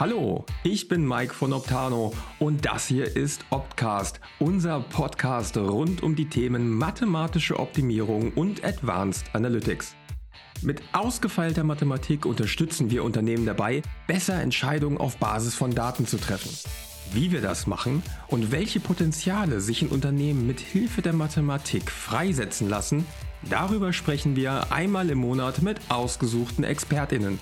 Hallo, ich bin Mike von Optano und das hier ist Optcast, unser Podcast rund um die Themen mathematische Optimierung und Advanced Analytics. Mit ausgefeilter Mathematik unterstützen wir Unternehmen dabei, besser Entscheidungen auf Basis von Daten zu treffen. Wie wir das machen und welche Potenziale sich in Unternehmen mit Hilfe der Mathematik freisetzen lassen, darüber sprechen wir einmal im Monat mit ausgesuchten Expertinnen.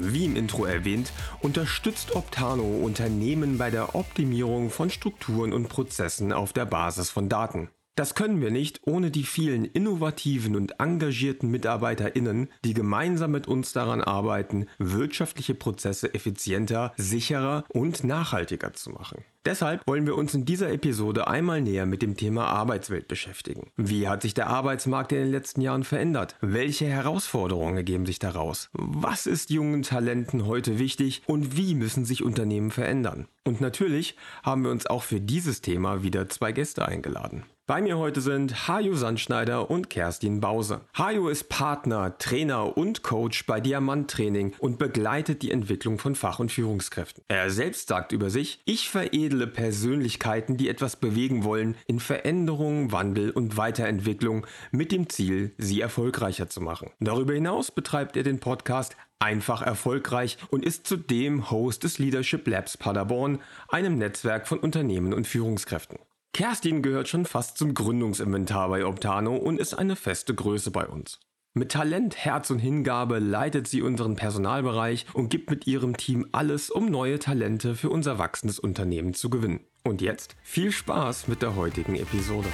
Wie im Intro erwähnt, unterstützt Optano Unternehmen bei der Optimierung von Strukturen und Prozessen auf der Basis von Daten. Das können wir nicht ohne die vielen innovativen und engagierten Mitarbeiterinnen, die gemeinsam mit uns daran arbeiten, wirtschaftliche Prozesse effizienter, sicherer und nachhaltiger zu machen. Deshalb wollen wir uns in dieser Episode einmal näher mit dem Thema Arbeitswelt beschäftigen. Wie hat sich der Arbeitsmarkt in den letzten Jahren verändert? Welche Herausforderungen ergeben sich daraus? Was ist jungen Talenten heute wichtig und wie müssen sich Unternehmen verändern? Und natürlich haben wir uns auch für dieses Thema wieder zwei Gäste eingeladen. Bei mir heute sind Hajo Sandschneider und Kerstin Bause. Hajo ist Partner, Trainer und Coach bei Diamant Training und begleitet die Entwicklung von Fach- und Führungskräften. Er selbst sagt über sich, ich veredle Persönlichkeiten, die etwas bewegen wollen, in Veränderung, Wandel und Weiterentwicklung mit dem Ziel, sie erfolgreicher zu machen. Darüber hinaus betreibt er den Podcast einfach erfolgreich und ist zudem Host des Leadership Labs Paderborn, einem Netzwerk von Unternehmen und Führungskräften. Kerstin gehört schon fast zum Gründungsinventar bei Optano und ist eine feste Größe bei uns. Mit Talent, Herz und Hingabe leitet sie unseren Personalbereich und gibt mit ihrem Team alles, um neue Talente für unser wachsendes Unternehmen zu gewinnen. Und jetzt viel Spaß mit der heutigen Episode.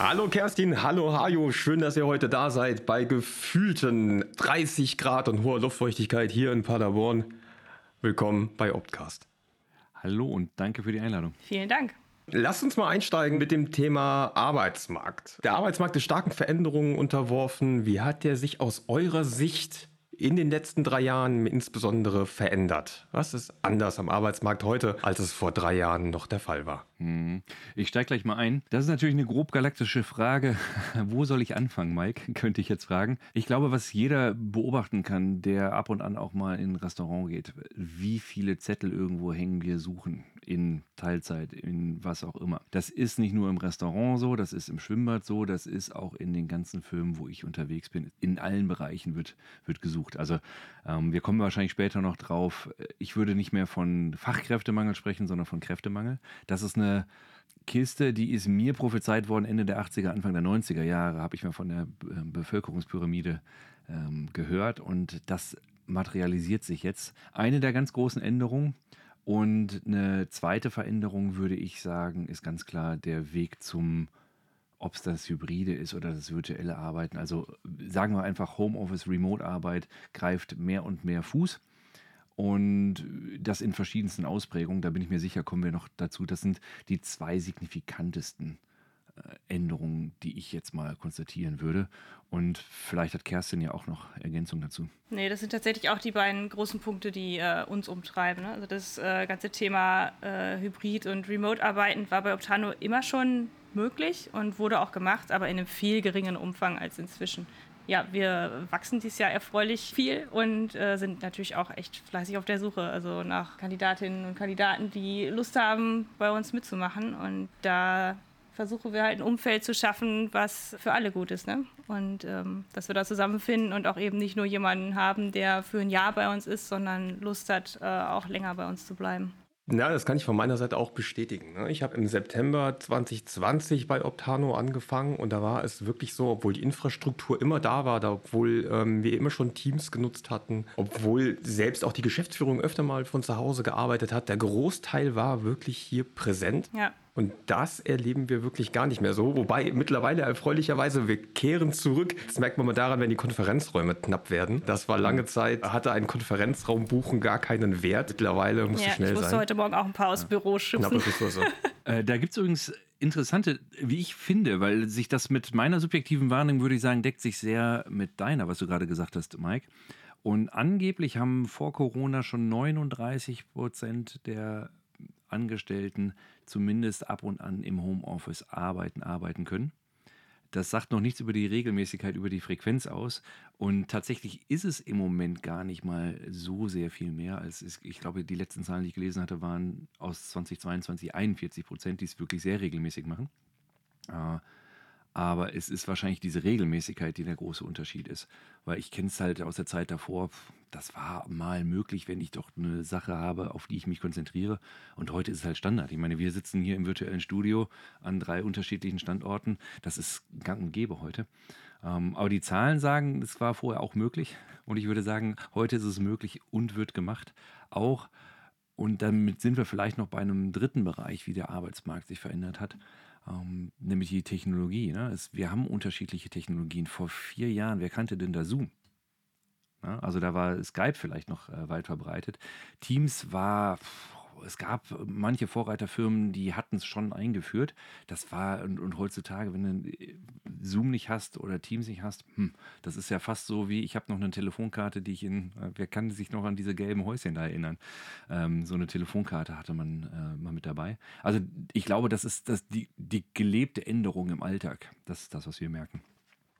Hallo Kerstin, hallo Hajo, schön, dass ihr heute da seid bei gefühlten 30 Grad und hoher Luftfeuchtigkeit hier in Paderborn. Willkommen bei Optcast. Hallo und danke für die Einladung. Vielen Dank. Lass uns mal einsteigen mit dem Thema Arbeitsmarkt. Der Arbeitsmarkt ist starken Veränderungen unterworfen. Wie hat der sich aus eurer Sicht in den letzten drei Jahren insbesondere verändert? Was ist anders am Arbeitsmarkt heute, als es vor drei Jahren noch der Fall war? Hm. Ich steige gleich mal ein. Das ist natürlich eine grob galaktische Frage. Wo soll ich anfangen, Mike? Könnte ich jetzt fragen. Ich glaube, was jeder beobachten kann, der ab und an auch mal in ein Restaurant geht, wie viele Zettel irgendwo hängen wir suchen in Teilzeit, in was auch immer. Das ist nicht nur im Restaurant so, das ist im Schwimmbad so, das ist auch in den ganzen Filmen, wo ich unterwegs bin. In allen Bereichen wird, wird gesucht. Also ähm, wir kommen wahrscheinlich später noch drauf. Ich würde nicht mehr von Fachkräftemangel sprechen, sondern von Kräftemangel. Das ist eine Kiste, die ist mir prophezeit worden Ende der 80er, Anfang der 90er Jahre, habe ich mal von der ähm, Bevölkerungspyramide ähm, gehört und das materialisiert sich jetzt. Eine der ganz großen Änderungen und eine zweite Veränderung, würde ich sagen, ist ganz klar der Weg zum, ob es das Hybride ist oder das virtuelle Arbeiten. Also sagen wir einfach, Homeoffice, Remote-Arbeit greift mehr und mehr Fuß. Und das in verschiedensten Ausprägungen, da bin ich mir sicher, kommen wir noch dazu. Das sind die zwei signifikantesten äh, Änderungen, die ich jetzt mal konstatieren würde. Und vielleicht hat Kerstin ja auch noch Ergänzungen dazu. Nee, das sind tatsächlich auch die beiden großen Punkte, die äh, uns umtreiben. Ne? Also das äh, ganze Thema äh, Hybrid- und Remote-Arbeiten war bei Optano immer schon möglich und wurde auch gemacht, aber in einem viel geringeren Umfang als inzwischen. Ja, wir wachsen dieses Jahr erfreulich viel und äh, sind natürlich auch echt fleißig auf der Suche, also nach Kandidatinnen und Kandidaten, die Lust haben, bei uns mitzumachen. Und da versuchen wir halt ein Umfeld zu schaffen, was für alle gut ist. Ne? Und ähm, dass wir da zusammenfinden und auch eben nicht nur jemanden haben, der für ein Jahr bei uns ist, sondern Lust hat, äh, auch länger bei uns zu bleiben. Ja, das kann ich von meiner Seite auch bestätigen. Ne? Ich habe im September 2020 bei Optano angefangen und da war es wirklich so, obwohl die Infrastruktur immer da war, da, obwohl ähm, wir immer schon Teams genutzt hatten, obwohl selbst auch die Geschäftsführung öfter mal von zu Hause gearbeitet hat, der Großteil war wirklich hier präsent. Ja. Und das erleben wir wirklich gar nicht mehr so. Wobei mittlerweile erfreulicherweise, wir kehren zurück. Das merkt man mal daran, wenn die Konferenzräume knapp werden. Das war lange Zeit, hatte ein Konferenzraum buchen gar keinen Wert. Mittlerweile muss ja, schnell sein. Ich musste heute Morgen auch ein paar aus ja. Büro. Knapp ist so. äh, da gibt es übrigens interessante, wie ich finde, weil sich das mit meiner subjektiven Wahrnehmung, würde ich sagen, deckt sich sehr mit deiner, was du gerade gesagt hast, Mike. Und angeblich haben vor Corona schon 39 Prozent der Angestellten zumindest ab und an im Homeoffice arbeiten, arbeiten können. Das sagt noch nichts über die Regelmäßigkeit, über die Frequenz aus. Und tatsächlich ist es im Moment gar nicht mal so sehr viel mehr. Als ist, ich glaube, die letzten Zahlen, die ich gelesen hatte, waren aus 2022 41 Prozent, die es wirklich sehr regelmäßig machen. Aber es ist wahrscheinlich diese Regelmäßigkeit, die der große Unterschied ist. Weil ich kenne es halt aus der Zeit davor, das war mal möglich, wenn ich doch eine Sache habe, auf die ich mich konzentriere. Und heute ist es halt Standard. Ich meine, wir sitzen hier im virtuellen Studio an drei unterschiedlichen Standorten. Das ist gang und gäbe heute. Ähm, aber die Zahlen sagen, es war vorher auch möglich. Und ich würde sagen, heute ist es möglich und wird gemacht. Auch, und damit sind wir vielleicht noch bei einem dritten Bereich, wie der Arbeitsmarkt sich verändert hat ähm, nämlich die Technologie. Ne? Es, wir haben unterschiedliche Technologien. Vor vier Jahren, wer kannte denn da Zoom? Ja, also da war Skype vielleicht noch äh, weit verbreitet. Teams war es gab manche Vorreiterfirmen, die hatten es schon eingeführt. Das war, und, und, heutzutage, wenn du äh, Zoom nicht hast oder Teams nicht hast, hm, das ist ja fast so wie, ich habe noch eine Telefonkarte, die ich in, äh, wer kann sich noch an diese gelben Häuschen da erinnern? Ähm, so eine Telefonkarte hatte man äh, mal mit dabei. Also ich glaube, das ist das, die, die gelebte Änderung im Alltag. Das ist das, was wir merken.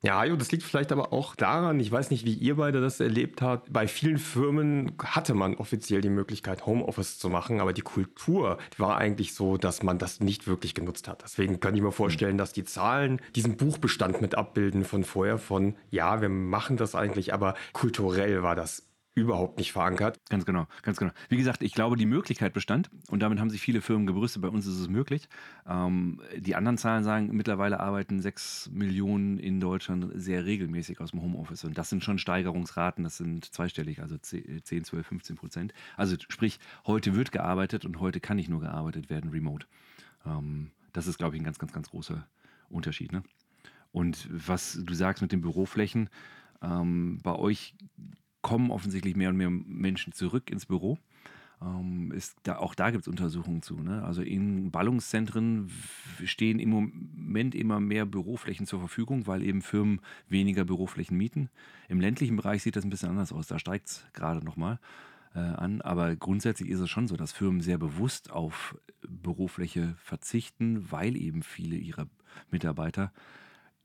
Ja, Hajo, das liegt vielleicht aber auch daran, ich weiß nicht, wie ihr beide das erlebt habt. Bei vielen Firmen hatte man offiziell die Möglichkeit, Homeoffice zu machen, aber die Kultur war eigentlich so, dass man das nicht wirklich genutzt hat. Deswegen kann ich mir vorstellen, dass die Zahlen diesen Buchbestand mit abbilden von vorher von, ja, wir machen das eigentlich, aber kulturell war das überhaupt nicht verankert. Ganz genau, ganz genau. Wie gesagt, ich glaube, die Möglichkeit bestand und damit haben sich viele Firmen gebrüstet. Bei uns ist es möglich. Ähm, die anderen Zahlen sagen, mittlerweile arbeiten sechs Millionen in Deutschland sehr regelmäßig aus dem Homeoffice und das sind schon Steigerungsraten, das sind zweistellig, also 10, 12, 15 Prozent. Also sprich, heute wird gearbeitet und heute kann nicht nur gearbeitet werden remote. Ähm, das ist, glaube ich, ein ganz, ganz, ganz großer Unterschied. Ne? Und was du sagst mit den Büroflächen, ähm, bei euch kommen offensichtlich mehr und mehr Menschen zurück ins Büro. Ähm, ist da, auch da gibt es Untersuchungen zu. Ne? Also in Ballungszentren stehen im Moment immer mehr Büroflächen zur Verfügung, weil eben Firmen weniger Büroflächen mieten. Im ländlichen Bereich sieht das ein bisschen anders aus. Da steigt es gerade nochmal äh, an. Aber grundsätzlich ist es schon so, dass Firmen sehr bewusst auf Bürofläche verzichten, weil eben viele ihrer Mitarbeiter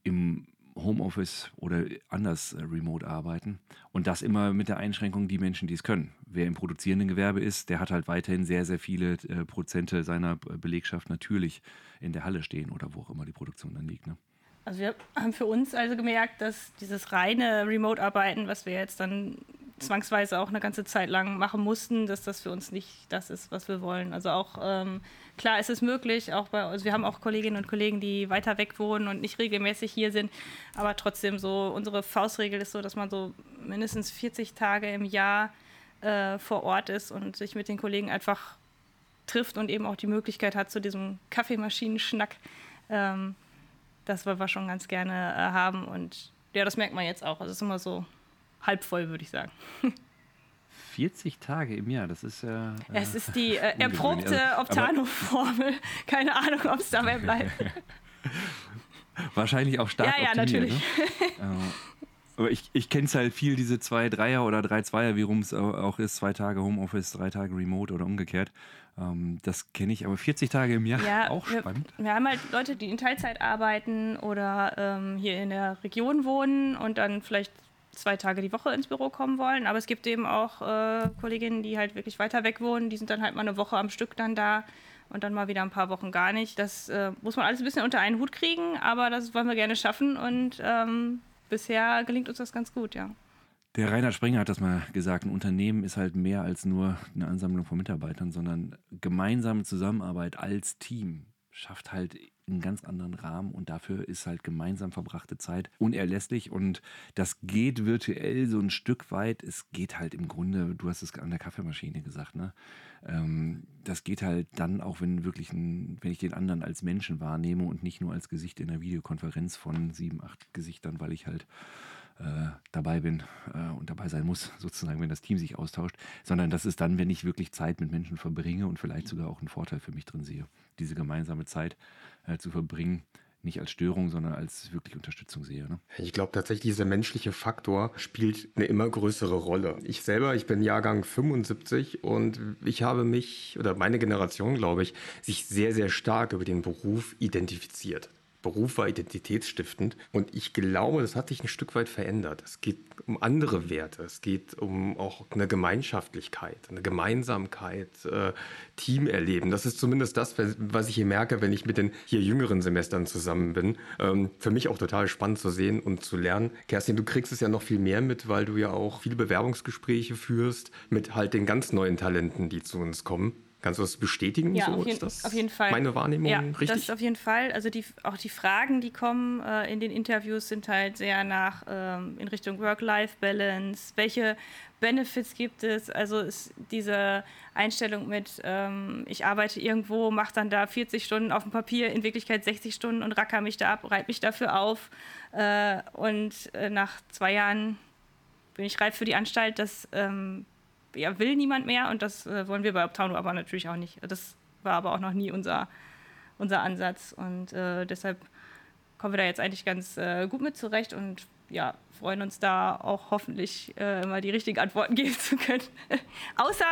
im Homeoffice oder anders äh, remote arbeiten. Und das immer mit der Einschränkung, die Menschen, die es können. Wer im produzierenden Gewerbe ist, der hat halt weiterhin sehr, sehr viele äh, Prozente seiner Belegschaft natürlich in der Halle stehen oder wo auch immer die Produktion dann liegt. Ne? Also wir haben für uns also gemerkt, dass dieses reine Remote-Arbeiten, was wir jetzt dann zwangsweise auch eine ganze Zeit lang machen mussten, dass das für uns nicht das ist, was wir wollen. Also auch ähm, klar ist es möglich, auch bei also wir haben auch Kolleginnen und Kollegen, die weiter weg wohnen und nicht regelmäßig hier sind, aber trotzdem so unsere Faustregel ist so, dass man so mindestens 40 Tage im Jahr äh, vor Ort ist und sich mit den Kollegen einfach trifft und eben auch die Möglichkeit hat zu diesem Kaffeemaschinenschnack. Ähm, das wir schon ganz gerne äh, haben und ja, das merkt man jetzt auch. Also es ist immer so halb voll, würde ich sagen. 40 Tage im Jahr, das ist ja. Äh, es ist die äh, erprobte also, Optano-Formel. Keine Ahnung, ob es dabei bleibt. Wahrscheinlich auch stark. Ja, ja, natürlich. Ne? aber ich, ich kenne es halt viel, diese zwei Dreier oder drei Zweier, wie rum es auch ist, zwei Tage Homeoffice, drei Tage Remote oder umgekehrt. Ähm, das kenne ich, aber 40 Tage im Jahr ja, auch spannend. Wir, wir, haben halt Leute, die in Teilzeit arbeiten oder ähm, hier in der Region wohnen und dann vielleicht zwei Tage die Woche ins Büro kommen wollen. Aber es gibt eben auch äh, Kolleginnen, die halt wirklich weiter weg wohnen. Die sind dann halt mal eine Woche am Stück dann da und dann mal wieder ein paar Wochen gar nicht. Das äh, muss man alles ein bisschen unter einen Hut kriegen, aber das wollen wir gerne schaffen und ähm, bisher gelingt uns das ganz gut, ja. Der Reinhard Springer hat das mal gesagt, ein Unternehmen ist halt mehr als nur eine Ansammlung von Mitarbeitern, sondern gemeinsame Zusammenarbeit als Team schafft halt einen ganz anderen Rahmen und dafür ist halt gemeinsam verbrachte Zeit unerlässlich und das geht virtuell so ein Stück weit. Es geht halt im Grunde, du hast es an der Kaffeemaschine gesagt, ne? Ähm, das geht halt dann auch, wenn wirklich ein, wenn ich den anderen als Menschen wahrnehme und nicht nur als Gesicht in einer Videokonferenz von sieben, acht Gesichtern, weil ich halt äh, dabei bin äh, und dabei sein muss, sozusagen, wenn das Team sich austauscht, sondern das ist dann, wenn ich wirklich Zeit mit Menschen verbringe und vielleicht sogar auch einen Vorteil für mich drin sehe, diese gemeinsame Zeit äh, zu verbringen nicht als Störung, sondern als wirklich Unterstützung sehe. Ne? Ich glaube tatsächlich, dieser menschliche Faktor spielt eine immer größere Rolle. Ich selber, ich bin Jahrgang 75 und ich habe mich, oder meine Generation, glaube ich, sich sehr, sehr stark über den Beruf identifiziert. Beruf war identitätsstiftend und ich glaube, das hat sich ein Stück weit verändert. Es geht um andere Werte, es geht um auch eine Gemeinschaftlichkeit, eine Gemeinsamkeit, äh, Team erleben. Das ist zumindest das, was ich hier merke, wenn ich mit den hier jüngeren Semestern zusammen bin. Ähm, für mich auch total spannend zu sehen und zu lernen. Kerstin, du kriegst es ja noch viel mehr mit, weil du ja auch viele Bewerbungsgespräche führst mit halt den ganz neuen Talenten, die zu uns kommen. Kannst du das bestätigen? Ja, so? auf, jeden, auf jeden Fall. Meine Wahrnehmung ja, richtig? das auf jeden Fall. Also die, auch die Fragen, die kommen äh, in den Interviews, sind halt sehr nach ähm, in Richtung Work-Life-Balance. Welche Benefits gibt es? Also ist diese Einstellung mit, ähm, ich arbeite irgendwo, mache dann da 40 Stunden auf dem Papier, in Wirklichkeit 60 Stunden und racker mich da ab, reibe mich dafür auf. Äh, und äh, nach zwei Jahren bin ich reif für die Anstalt. Das ähm, ja, will niemand mehr und das äh, wollen wir bei Optauno aber natürlich auch nicht. Das war aber auch noch nie unser, unser Ansatz und äh, deshalb kommen wir da jetzt eigentlich ganz äh, gut mit zurecht und ja, freuen uns da auch hoffentlich äh, mal die richtigen Antworten geben zu können. Außer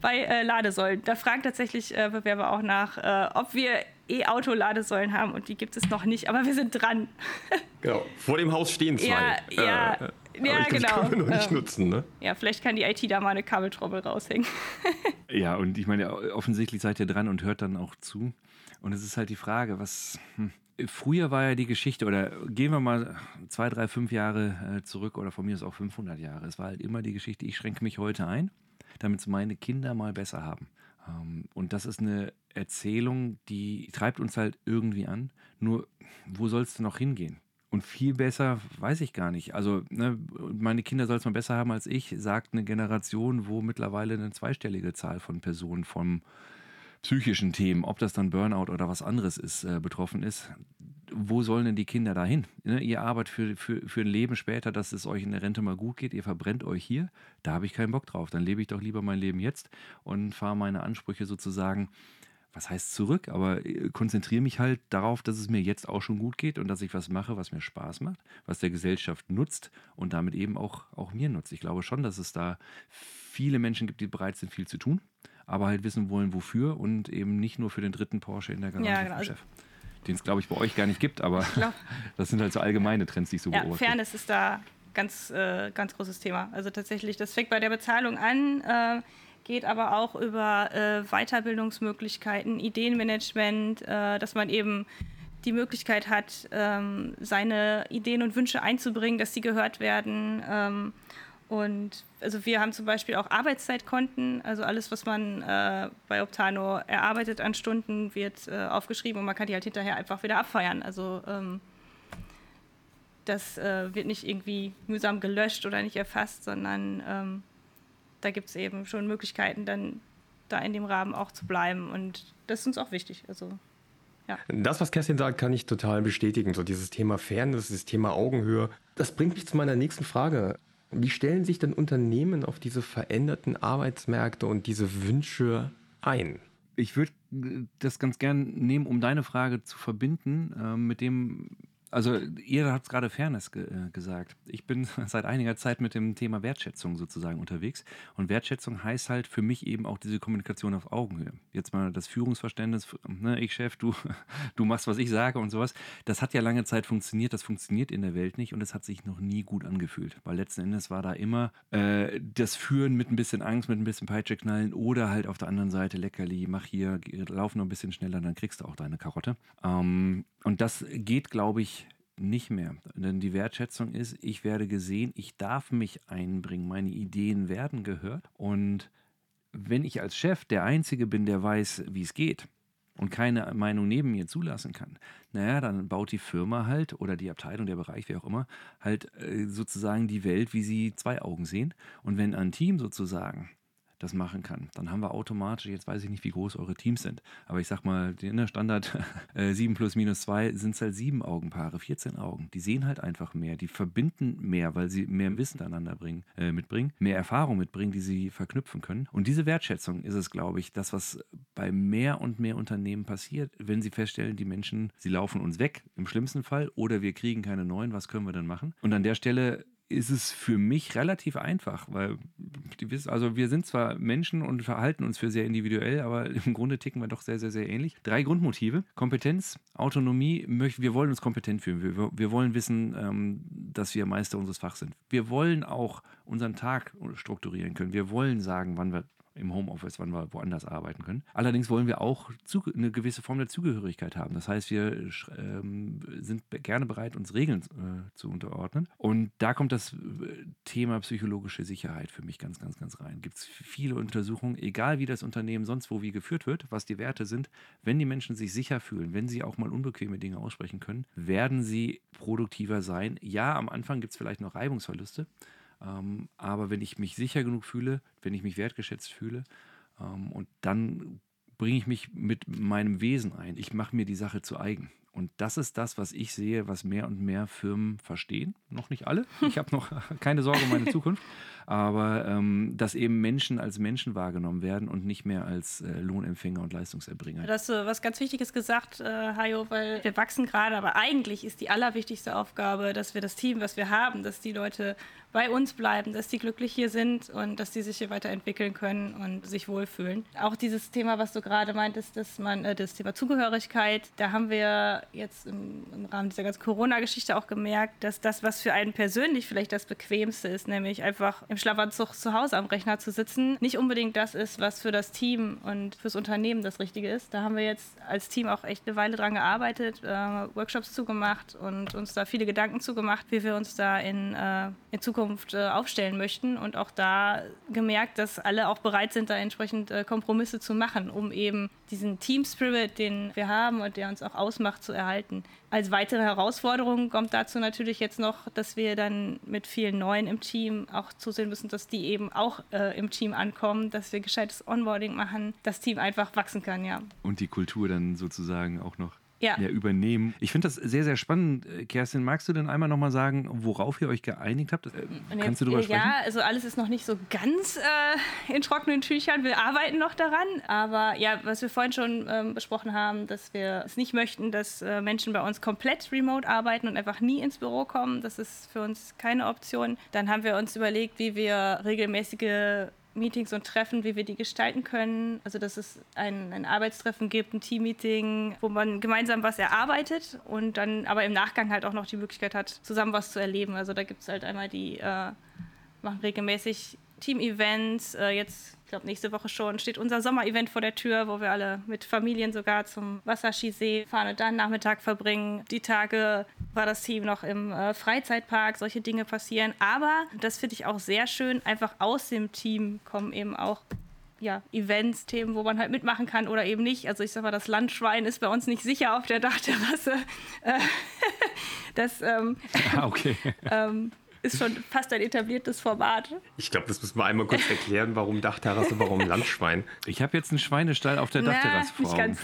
bei äh, Ladesäulen. Da fragen tatsächlich äh, Bewerber auch nach, ob wir E-Auto-Ladesäulen haben und die gibt es noch nicht, aber wir sind dran. genau, vor dem Haus stehen zwei. Ja, ja, ja, genau. Das können wir noch nicht ähm, nutzen, ne? Ja, vielleicht kann die IT da mal eine Kabeltrommel raushängen. ja, und ich meine, offensichtlich seid ihr dran und hört dann auch zu. Und es ist halt die Frage, was. Hm, früher war ja die Geschichte, oder gehen wir mal zwei, drei, fünf Jahre äh, zurück, oder von mir ist auch 500 Jahre. Es war halt immer die Geschichte, ich schränke mich heute ein, damit es meine Kinder mal besser haben. Ähm, und das ist eine Erzählung, die treibt uns halt irgendwie an. Nur, wo soll es denn noch hingehen? Und viel besser weiß ich gar nicht. Also, ne, meine Kinder soll es mal besser haben als ich, sagt eine Generation, wo mittlerweile eine zweistellige Zahl von Personen vom psychischen Themen, ob das dann Burnout oder was anderes ist, äh, betroffen ist. Wo sollen denn die Kinder dahin? Ne, ihr arbeitet für, für, für ein Leben später, dass es euch in der Rente mal gut geht, ihr verbrennt euch hier. Da habe ich keinen Bock drauf. Dann lebe ich doch lieber mein Leben jetzt und fahre meine Ansprüche sozusagen was heißt zurück, aber äh, konzentriere mich halt darauf, dass es mir jetzt auch schon gut geht und dass ich was mache, was mir Spaß macht, was der Gesellschaft nutzt und damit eben auch, auch mir nutzt. Ich glaube schon, dass es da viele Menschen gibt, die bereit sind, viel zu tun, aber halt wissen wollen, wofür und eben nicht nur für den dritten Porsche in der Garage ja, genau. Chef. Den es, glaube ich, bei euch gar nicht gibt, aber das sind halt so allgemeine Trends, die ich so ja, beobachte. Fairness ist da ganz, äh, ganz großes Thema. Also tatsächlich, das fängt bei der Bezahlung an. Äh, geht aber auch über äh, Weiterbildungsmöglichkeiten, Ideenmanagement, äh, dass man eben die Möglichkeit hat, ähm, seine Ideen und Wünsche einzubringen, dass sie gehört werden. Ähm, und also wir haben zum Beispiel auch Arbeitszeitkonten, also alles, was man äh, bei Optano erarbeitet an Stunden, wird äh, aufgeschrieben und man kann die halt hinterher einfach wieder abfeiern. Also ähm, das äh, wird nicht irgendwie mühsam gelöscht oder nicht erfasst, sondern ähm, da gibt es eben schon Möglichkeiten, dann da in dem Rahmen auch zu bleiben. Und das ist uns auch wichtig. Also, ja. Das, was Kerstin sagt, kann ich total bestätigen. So dieses Thema Fairness, dieses Thema Augenhöhe. Das bringt mich zu meiner nächsten Frage. Wie stellen sich denn Unternehmen auf diese veränderten Arbeitsmärkte und diese Wünsche ein? Ich würde das ganz gern nehmen, um deine Frage zu verbinden äh, mit dem, also ihr habt gerade Fairness ge äh, gesagt. Ich bin seit einiger Zeit mit dem Thema Wertschätzung sozusagen unterwegs. Und Wertschätzung heißt halt für mich eben auch diese Kommunikation auf Augenhöhe. Jetzt mal das Führungsverständnis, ne, ich Chef, du, du machst, was ich sage und sowas. Das hat ja lange Zeit funktioniert, das funktioniert in der Welt nicht und es hat sich noch nie gut angefühlt. Weil letzten Endes war da immer äh, das Führen mit ein bisschen Angst, mit ein bisschen Peitsche knallen oder halt auf der anderen Seite Leckerli, mach hier, lauf noch ein bisschen schneller, dann kriegst du auch deine Karotte. Ähm, und das geht, glaube ich, nicht mehr. Denn die Wertschätzung ist, ich werde gesehen, ich darf mich einbringen, meine Ideen werden gehört. Und wenn ich als Chef der Einzige bin, der weiß, wie es geht und keine Meinung neben mir zulassen kann, naja, dann baut die Firma halt oder die Abteilung, der Bereich, wie auch immer, halt äh, sozusagen die Welt, wie sie zwei Augen sehen. Und wenn ein Team sozusagen das machen kann. Dann haben wir automatisch, jetzt weiß ich nicht, wie groß eure Teams sind, aber ich sag mal, der ne, Standard äh, 7 plus minus 2 sind es halt 7 Augenpaare, 14 Augen. Die sehen halt einfach mehr, die verbinden mehr, weil sie mehr Wissen miteinander bringen, äh, mitbringen, mehr Erfahrung mitbringen, die sie verknüpfen können. Und diese Wertschätzung ist es, glaube ich, das, was bei mehr und mehr Unternehmen passiert, wenn sie feststellen, die Menschen, sie laufen uns weg, im schlimmsten Fall, oder wir kriegen keine neuen, was können wir dann machen? Und an der Stelle ist es für mich relativ einfach, weil also wir sind zwar Menschen und verhalten uns für sehr individuell, aber im Grunde ticken wir doch sehr, sehr, sehr ähnlich. Drei Grundmotive: Kompetenz, Autonomie. Wir wollen uns kompetent fühlen. Wir, wir wollen wissen, ähm, dass wir Meister unseres Fachs sind. Wir wollen auch unseren Tag strukturieren können. Wir wollen sagen, wann wir im Homeoffice, wann wir woanders arbeiten können. Allerdings wollen wir auch eine gewisse Form der Zugehörigkeit haben. Das heißt, wir ähm, sind gerne bereit, uns Regeln äh, zu unterordnen. Und da kommt das äh, Thema psychologische Sicherheit für mich ganz, ganz, ganz rein. Gibt es viele Untersuchungen, egal wie das Unternehmen sonst wo wie geführt wird, was die Werte sind, wenn die Menschen sich sicher fühlen, wenn sie auch mal unbequeme Dinge aussprechen können, werden sie produktiver sein. Ja, am Anfang gibt es vielleicht noch Reibungsverluste. Ähm, aber wenn ich mich sicher genug fühle, wenn ich mich wertgeschätzt fühle ähm, und dann bringe ich mich mit meinem Wesen ein. Ich mache mir die Sache zu eigen. Und das ist das, was ich sehe, was mehr und mehr Firmen verstehen. Noch nicht alle. Ich habe noch keine Sorge um meine Zukunft aber ähm, dass eben Menschen als Menschen wahrgenommen werden und nicht mehr als äh, Lohnempfänger und Leistungserbringer. Du hast äh, was ganz Wichtiges gesagt, äh, Hajo, weil wir wachsen gerade, aber eigentlich ist die allerwichtigste Aufgabe, dass wir das Team, was wir haben, dass die Leute bei uns bleiben, dass die glücklich hier sind und dass die sich hier weiterentwickeln können und sich wohlfühlen. Auch dieses Thema, was du gerade meintest, dass man äh, das Thema Zugehörigkeit, da haben wir jetzt im, im Rahmen dieser ganzen Corona-Geschichte auch gemerkt, dass das, was für einen persönlich vielleicht das Bequemste ist, nämlich einfach im Schlafanzug zu Hause am Rechner zu sitzen, nicht unbedingt das ist, was für das Team und fürs Unternehmen das Richtige ist. Da haben wir jetzt als Team auch echt eine Weile dran gearbeitet, äh, Workshops zugemacht und uns da viele Gedanken zugemacht, wie wir uns da in, äh, in Zukunft äh, aufstellen möchten und auch da gemerkt, dass alle auch bereit sind, da entsprechend äh, Kompromisse zu machen, um eben diesen Team Spirit, den wir haben und der uns auch ausmacht, zu erhalten. Als weitere Herausforderung kommt dazu natürlich jetzt noch, dass wir dann mit vielen Neuen im Team auch zusehen müssen, dass die eben auch äh, im Team ankommen, dass wir gescheites Onboarding machen, das Team einfach wachsen kann, ja. Und die Kultur dann sozusagen auch noch ja. ja übernehmen. Ich finde das sehr, sehr spannend. Äh, Kerstin, magst du denn einmal nochmal sagen, worauf ihr euch geeinigt habt? Äh, kannst du darüber sprechen? Ja, also alles ist noch nicht so ganz äh, in trockenen Tüchern. Wir arbeiten noch daran. Aber ja, was wir vorhin schon ähm, besprochen haben, dass wir es nicht möchten, dass äh, Menschen bei uns komplett remote arbeiten und einfach nie ins Büro kommen. Das ist für uns keine Option. Dann haben wir uns überlegt, wie wir regelmäßige Meetings und Treffen, wie wir die gestalten können. Also, dass es ein, ein Arbeitstreffen gibt, ein Teammeeting, wo man gemeinsam was erarbeitet und dann aber im Nachgang halt auch noch die Möglichkeit hat, zusammen was zu erleben. Also, da gibt es halt einmal die, äh, machen regelmäßig Team-Events. Äh, jetzt, ich glaube, nächste Woche schon steht unser Sommer-Event vor der Tür, wo wir alle mit Familien sogar zum Wasserskisee fahren und dann Nachmittag verbringen. Die Tage war das Team noch im äh, Freizeitpark, solche Dinge passieren. Aber das finde ich auch sehr schön, einfach aus dem Team kommen eben auch ja, Events, Themen, wo man halt mitmachen kann oder eben nicht. Also ich sag mal, das Landschwein ist bei uns nicht sicher auf der Dachterrasse. Äh, das ähm, ah, okay. ähm, ist schon fast ein etabliertes Format. Ich glaube, das müssen wir einmal kurz erklären, warum Dachterrasse, warum Landschwein. Ich habe jetzt einen Schweinestall auf der Dachterrasse vor Augen.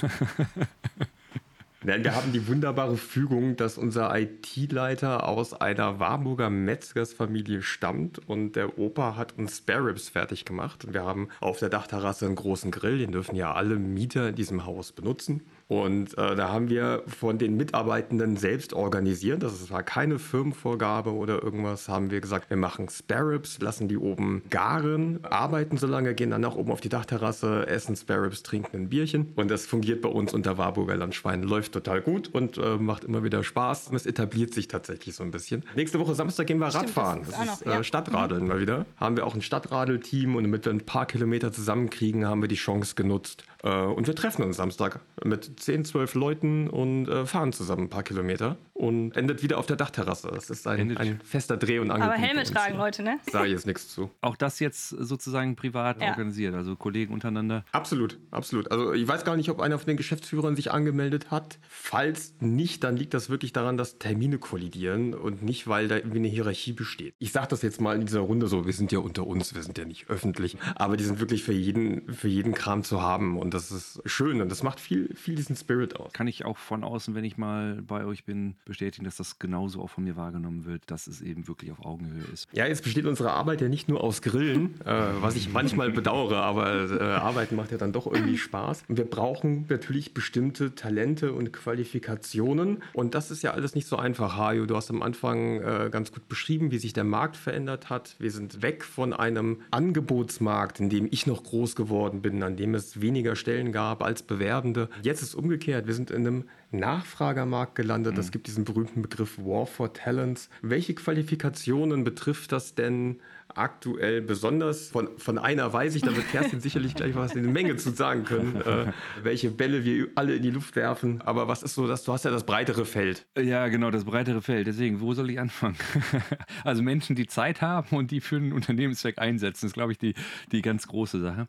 Nein, wir haben die wunderbare Fügung, dass unser IT-Leiter aus einer Warburger Metzgersfamilie stammt und der Opa hat uns Spare Ribs fertig gemacht. Und wir haben auf der Dachterrasse einen großen Grill, den dürfen ja alle Mieter in diesem Haus benutzen. Und äh, da haben wir von den Mitarbeitenden selbst organisiert, das war keine Firmenvorgabe oder irgendwas, haben wir gesagt, wir machen Spare Ribs, lassen die oben garen, arbeiten so lange, gehen dann nach oben auf die Dachterrasse, essen Spare Ribs, trinken ein Bierchen. Und das fungiert bei uns unter Warburger Landschwein, läuft total gut und äh, macht immer wieder Spaß. Und es etabliert sich tatsächlich so ein bisschen. Nächste Woche Samstag gehen wir Stimmt, Radfahren. Das ist, das ist noch, äh, ja. Stadtradeln mhm. mal wieder. Haben wir auch ein Stadtradelteam und damit wir ein paar Kilometer zusammenkriegen, haben wir die Chance genutzt. Äh, und wir treffen uns Samstag mit 10, 12 Leuten und äh, fahren zusammen ein paar Kilometer und endet wieder auf der Dachterrasse. Das ist ein, ein fester Dreh- und Angelpunkt. Aber Helme tragen Leute, ne? Sage ich jetzt nichts zu. Auch das jetzt sozusagen privat ja. organisiert, also Kollegen untereinander? Absolut, absolut. Also ich weiß gar nicht, ob einer von den Geschäftsführern sich angemeldet hat. Falls nicht, dann liegt das wirklich daran, dass Termine kollidieren und nicht, weil da irgendwie eine Hierarchie besteht. Ich sage das jetzt mal in dieser Runde so, wir sind ja unter uns, wir sind ja nicht öffentlich, aber die sind wirklich für jeden, für jeden Kram zu haben und das ist schön und das macht viel, viel diesen Spirit aus. Kann ich auch von außen, wenn ich mal bei euch bin, bestätigen, dass das genauso auch von mir wahrgenommen wird, dass es eben wirklich auf Augenhöhe ist. Ja, jetzt besteht unsere Arbeit ja nicht nur aus Grillen, äh, was ich manchmal bedauere, aber äh, Arbeiten macht ja dann doch irgendwie Spaß. Und wir brauchen natürlich bestimmte Talente und Qualifikationen. Und das ist ja alles nicht so einfach, Hajo. Du hast am Anfang äh, ganz gut beschrieben, wie sich der Markt verändert hat. Wir sind weg von einem Angebotsmarkt, in dem ich noch groß geworden bin, an dem es weniger Stellen gab als Bewerbende. Jetzt ist umgekehrt. Wir sind in einem Nachfragermarkt gelandet. Mhm. Es gibt diesen berühmten Begriff War for Talents. Welche Qualifikationen betrifft das denn aktuell besonders? Von, von einer weiß ich, da wird Kerstin sicherlich gleich was in der Menge zu sagen können, äh, welche Bälle wir alle in die Luft werfen. Aber was ist so, dass du hast ja das breitere Feld. Ja, genau, das breitere Feld. Deswegen, wo soll ich anfangen? also Menschen, die Zeit haben und die für einen Unternehmenszweck einsetzen, ist, glaube ich, die, die ganz große Sache.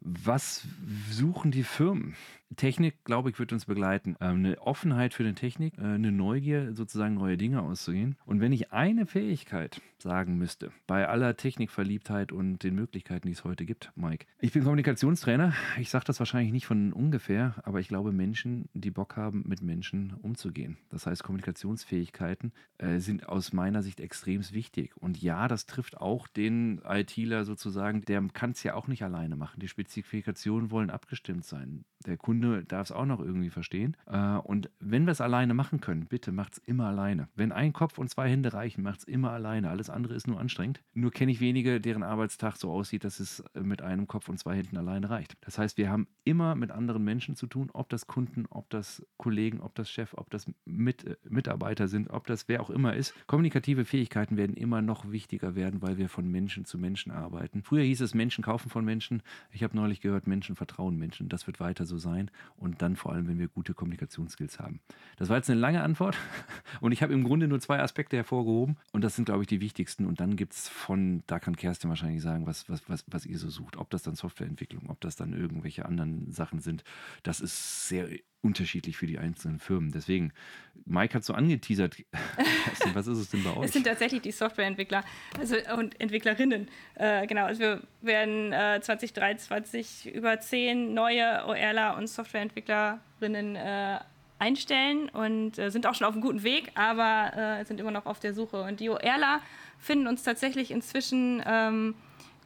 Was suchen die Firmen? Technik, glaube ich, wird uns begleiten. Ähm, eine Offenheit für die Technik, äh, eine Neugier, sozusagen neue Dinge auszugehen. Und wenn ich eine Fähigkeit sagen müsste, bei aller Technikverliebtheit und den Möglichkeiten, die es heute gibt, Mike. Ich bin Kommunikationstrainer. Ich sage das wahrscheinlich nicht von ungefähr, aber ich glaube, Menschen, die Bock haben, mit Menschen umzugehen. Das heißt, Kommunikationsfähigkeiten äh, sind aus meiner Sicht extrem wichtig. Und ja, das trifft auch den ITler sozusagen. Der kann es ja auch nicht alleine machen. Die Spezifikationen wollen abgestimmt sein. Der Kunde darf es auch noch irgendwie verstehen. Äh, und wenn wir es alleine machen können, bitte macht es immer alleine. Wenn ein Kopf und zwei Hände reichen, macht es immer alleine. Alles andere ist nur anstrengend. Nur kenne ich wenige, deren Arbeitstag so aussieht, dass es äh, mit einem Kopf und zwei Händen alleine reicht. Das heißt, wir haben immer mit anderen Menschen zu tun, ob das Kunden, ob das Kollegen, ob das Chef, ob das mit, äh, Mitarbeiter sind, ob das wer auch immer ist. Kommunikative Fähigkeiten werden immer noch wichtiger werden, weil wir von Menschen zu Menschen arbeiten. Früher hieß es Menschen kaufen von Menschen. Ich habe neulich gehört, Menschen vertrauen Menschen. Das wird weiter so sein und dann vor allem, wenn wir gute Kommunikationsskills haben. Das war jetzt eine lange Antwort und ich habe im Grunde nur zwei Aspekte hervorgehoben und das sind, glaube ich, die wichtigsten. Und dann gibt es von, da kann Kerstin wahrscheinlich sagen, was, was, was, was ihr so sucht. Ob das dann Softwareentwicklung, ob das dann irgendwelche anderen Sachen sind. Das ist sehr unterschiedlich für die einzelnen Firmen. Deswegen, Mike hat so angeteasert. Was ist es denn bei euch? Es sind tatsächlich die Softwareentwickler also, und Entwicklerinnen. Äh, genau, also wir werden äh, 2023 über zehn neue OERler und Softwareentwicklerinnen äh, einstellen und äh, sind auch schon auf einem guten Weg, aber äh, sind immer noch auf der Suche. Und die OERler finden uns tatsächlich inzwischen ähm,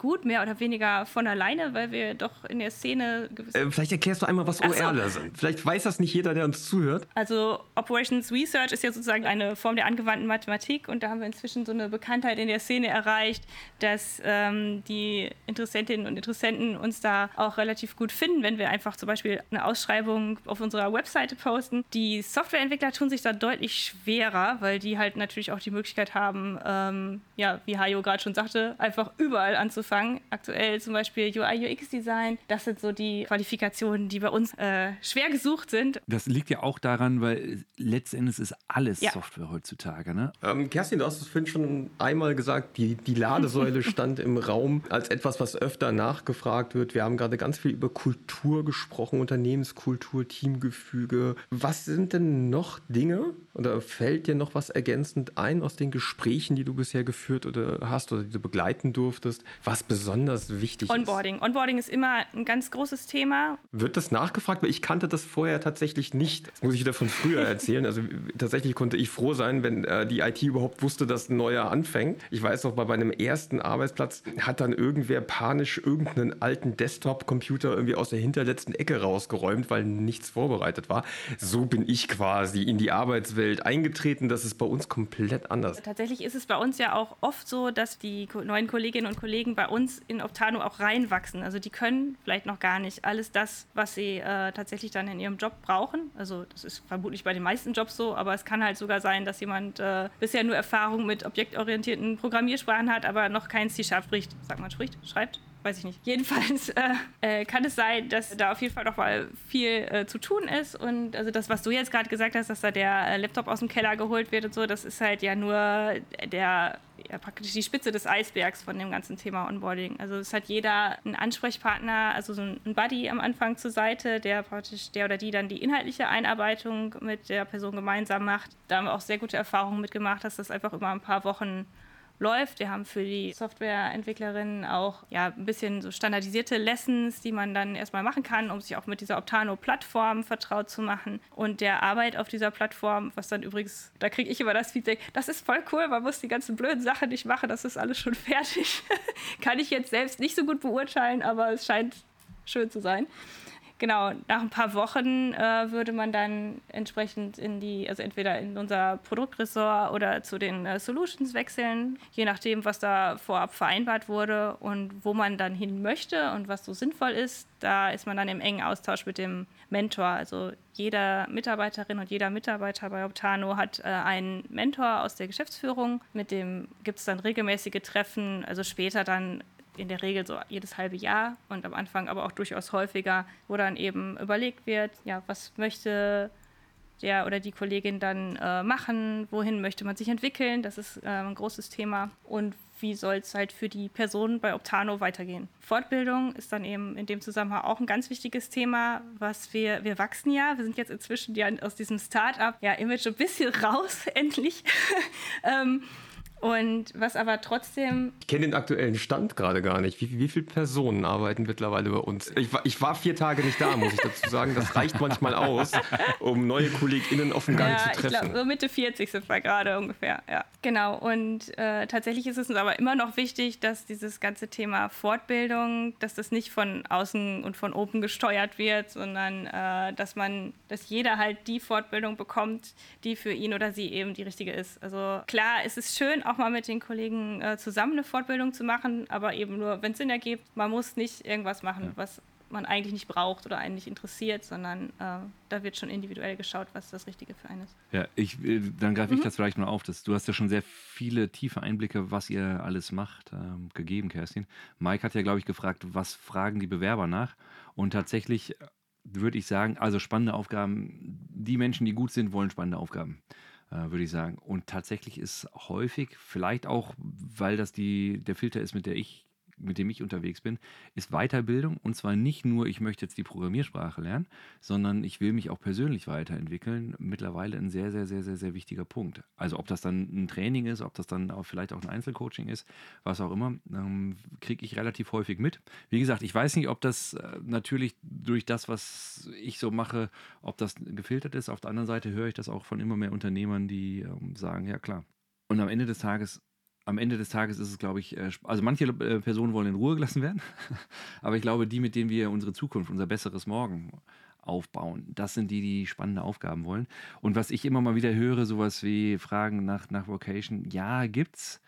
gut, mehr oder weniger von alleine, weil wir doch in der Szene. Äh, vielleicht erklärst du einmal, was ORler so. sind. Vielleicht weiß das nicht jeder, der uns zuhört. Also Operations Research ist ja sozusagen eine Form der angewandten Mathematik und da haben wir inzwischen so eine Bekanntheit in der Szene erreicht, dass ähm, die Interessentinnen und Interessenten uns da auch relativ gut finden, wenn wir einfach zum Beispiel eine Ausschreibung auf unserer Webseite posten. Die Softwareentwickler tun sich da deutlich schwerer, weil die halt natürlich auch die Möglichkeit haben, ähm, ja, wie Hajo gerade schon sagte, einfach überall anzufangen angefangen. Aktuell zum Beispiel UI, UX Design. Das sind so die Qualifikationen, die bei uns äh, schwer gesucht sind. Das liegt ja auch daran, weil letztendlich ist alles ja. Software heutzutage. Ne? Ähm, Kerstin, du hast es vorhin schon einmal gesagt, die, die Ladesäule stand im Raum als etwas, was öfter nachgefragt wird. Wir haben gerade ganz viel über Kultur gesprochen, Unternehmenskultur, Teamgefüge. Was sind denn noch Dinge oder fällt dir noch was ergänzend ein aus den Gesprächen, die du bisher geführt oder hast oder die du begleiten durftest, was besonders wichtig Onboarding. ist. Onboarding ist immer ein ganz großes Thema. Wird das nachgefragt? Weil ich kannte das vorher tatsächlich nicht. Das muss ich wieder von früher erzählen. Also tatsächlich konnte ich froh sein, wenn äh, die IT überhaupt wusste, dass ein neuer anfängt. Ich weiß noch, bei meinem ersten Arbeitsplatz hat dann irgendwer panisch irgendeinen alten Desktop-Computer irgendwie aus der hinterletzten Ecke rausgeräumt, weil nichts vorbereitet war. So bin ich quasi in die Arbeitswelt eingetreten. Das ist bei uns komplett anders. Tatsächlich ist es bei uns ja auch oft so, dass die neuen Kolleginnen und Kollegen bei uns in Optano auch reinwachsen. Also die können vielleicht noch gar nicht alles das, was sie äh, tatsächlich dann in ihrem Job brauchen. Also das ist vermutlich bei den meisten Jobs so, aber es kann halt sogar sein, dass jemand äh, bisher nur Erfahrung mit objektorientierten Programmiersprachen hat, aber noch kein C-Sharp spricht. Sagt man spricht? Schreibt? Weiß ich nicht. Jedenfalls äh, äh, kann es sein, dass da auf jeden Fall noch mal viel äh, zu tun ist. Und also das, was du jetzt gerade gesagt hast, dass da der äh, Laptop aus dem Keller geholt wird und so, das ist halt ja nur der ja, praktisch die Spitze des Eisbergs von dem ganzen Thema Onboarding. Also es hat jeder einen Ansprechpartner, also so ein Buddy am Anfang zur Seite, der praktisch der oder die dann die inhaltliche Einarbeitung mit der Person gemeinsam macht. Da haben wir auch sehr gute Erfahrungen mitgemacht, dass das einfach über ein paar Wochen läuft. Wir haben für die Softwareentwicklerinnen auch ja, ein bisschen so standardisierte Lessons, die man dann erstmal machen kann, um sich auch mit dieser Optano-Plattform vertraut zu machen und der Arbeit auf dieser Plattform, was dann übrigens, da kriege ich immer das Feedback, das ist voll cool, man muss die ganzen blöden Sachen nicht machen, das ist alles schon fertig. kann ich jetzt selbst nicht so gut beurteilen, aber es scheint schön zu sein genau, nach ein paar Wochen äh, würde man dann entsprechend in die, also entweder in unser Produktressort oder zu den äh, Solutions wechseln, je nachdem, was da vorab vereinbart wurde und wo man dann hin möchte und was so sinnvoll ist. Da ist man dann im engen Austausch mit dem Mentor. Also jeder Mitarbeiterin und jeder Mitarbeiter bei Optano hat äh, einen Mentor aus der Geschäftsführung. Mit dem gibt es dann regelmäßige Treffen, also später dann in der Regel so jedes halbe Jahr und am Anfang aber auch durchaus häufiger, wo dann eben überlegt wird, ja, was möchte der oder die Kollegin dann äh, machen, wohin möchte man sich entwickeln, das ist äh, ein großes Thema und wie soll es halt für die Person bei Optano weitergehen. Fortbildung ist dann eben in dem Zusammenhang auch ein ganz wichtiges Thema, was wir, wir wachsen ja, wir sind jetzt inzwischen ja aus diesem Start-up-Image ja, ein bisschen raus, endlich. ähm, und was aber trotzdem. Ich kenne den aktuellen Stand gerade gar nicht. Wie, wie viele Personen arbeiten mittlerweile bei uns? Ich war, ich war vier Tage nicht da, muss ich dazu sagen. Das reicht manchmal aus, um neue KollegInnen auf dem Gang ja, zu treffen. Ich glaube, so Mitte 40 sind wir gerade ungefähr. Ja, genau. Und äh, tatsächlich ist es uns aber immer noch wichtig, dass dieses ganze Thema Fortbildung, dass das nicht von außen und von oben gesteuert wird, sondern äh, dass man, dass jeder halt die Fortbildung bekommt, die für ihn oder sie eben die richtige ist. Also klar, es ist schön, auch mal mit den Kollegen äh, zusammen eine Fortbildung zu machen, aber eben nur, wenn es Sinn ergibt. Man muss nicht irgendwas machen, ja. was man eigentlich nicht braucht oder einen nicht interessiert, sondern äh, da wird schon individuell geschaut, was das Richtige für einen ist. Ja, ich, äh, dann greife ich mhm. das vielleicht mal auf. Dass, du hast ja schon sehr viele tiefe Einblicke, was ihr alles macht, ähm, gegeben, Kerstin. Mike hat ja, glaube ich, gefragt, was fragen die Bewerber nach? Und tatsächlich äh, würde ich sagen, also spannende Aufgaben, die Menschen, die gut sind, wollen spannende Aufgaben würde ich sagen. Und tatsächlich ist häufig, vielleicht auch, weil das die, der Filter ist, mit der ich mit dem ich unterwegs bin, ist Weiterbildung. Und zwar nicht nur, ich möchte jetzt die Programmiersprache lernen, sondern ich will mich auch persönlich weiterentwickeln. Mittlerweile ein sehr, sehr, sehr, sehr, sehr wichtiger Punkt. Also ob das dann ein Training ist, ob das dann auch vielleicht auch ein Einzelcoaching ist, was auch immer, ähm, kriege ich relativ häufig mit. Wie gesagt, ich weiß nicht, ob das äh, natürlich durch das, was ich so mache, ob das gefiltert ist. Auf der anderen Seite höre ich das auch von immer mehr Unternehmern, die ähm, sagen, ja klar. Und am Ende des Tages am Ende des Tages ist es, glaube ich, äh, also manche äh, Personen wollen in Ruhe gelassen werden, aber ich glaube, die, mit denen wir unsere Zukunft, unser besseres Morgen aufbauen, das sind die, die spannende Aufgaben wollen. Und was ich immer mal wieder höre, sowas wie Fragen nach, nach Vocation, ja, gibt's,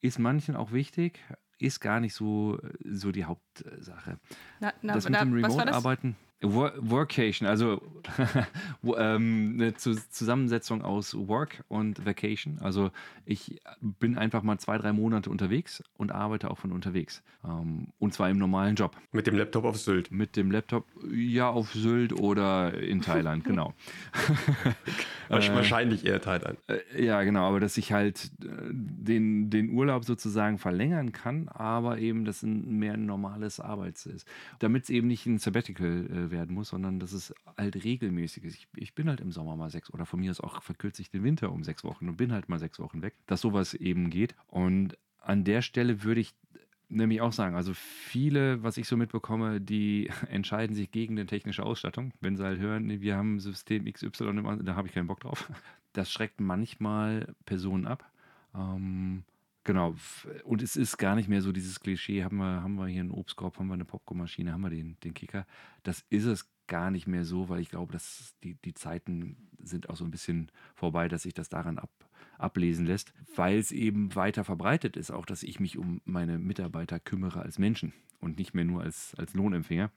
ist manchen auch wichtig, ist gar nicht so, so die Hauptsache. Na, na, das mit na, dem Remote-Arbeiten. Workation, also ähm, eine Zusammensetzung aus Work und Vacation. Also ich bin einfach mal zwei, drei Monate unterwegs und arbeite auch von unterwegs. Ähm, und zwar im normalen Job. Mit dem Laptop auf Sylt. Mit dem Laptop, ja, auf Sylt oder in Thailand, genau. Wahrscheinlich eher Thailand. Äh, ja, genau, aber dass ich halt äh, den, den Urlaub sozusagen verlängern kann, aber eben das ein, mehr ein normales Arbeits ist. Damit es eben nicht ein Sabbatical äh, werden muss, sondern dass es halt regelmäßig ist. Ich, ich, bin halt im Sommer mal sechs oder von mir aus auch verkürze ich den Winter um sechs Wochen und bin halt mal sechs Wochen weg, dass sowas eben geht. Und an der Stelle würde ich nämlich auch sagen, also viele, was ich so mitbekomme, die entscheiden sich gegen eine technische Ausstattung. Wenn sie halt hören, wir haben System XY, da habe ich keinen Bock drauf. Das schreckt manchmal Personen ab. Ähm, Genau. Und es ist gar nicht mehr so dieses Klischee, haben wir, haben wir hier einen Obstkorb, haben wir eine Popcornmaschine, haben wir den, den Kicker. Das ist es gar nicht mehr so, weil ich glaube, dass die, die Zeiten sind auch so ein bisschen vorbei, dass sich das daran ab, ablesen lässt, weil es eben weiter verbreitet ist, auch dass ich mich um meine Mitarbeiter kümmere als Menschen und nicht mehr nur als, als Lohnempfänger.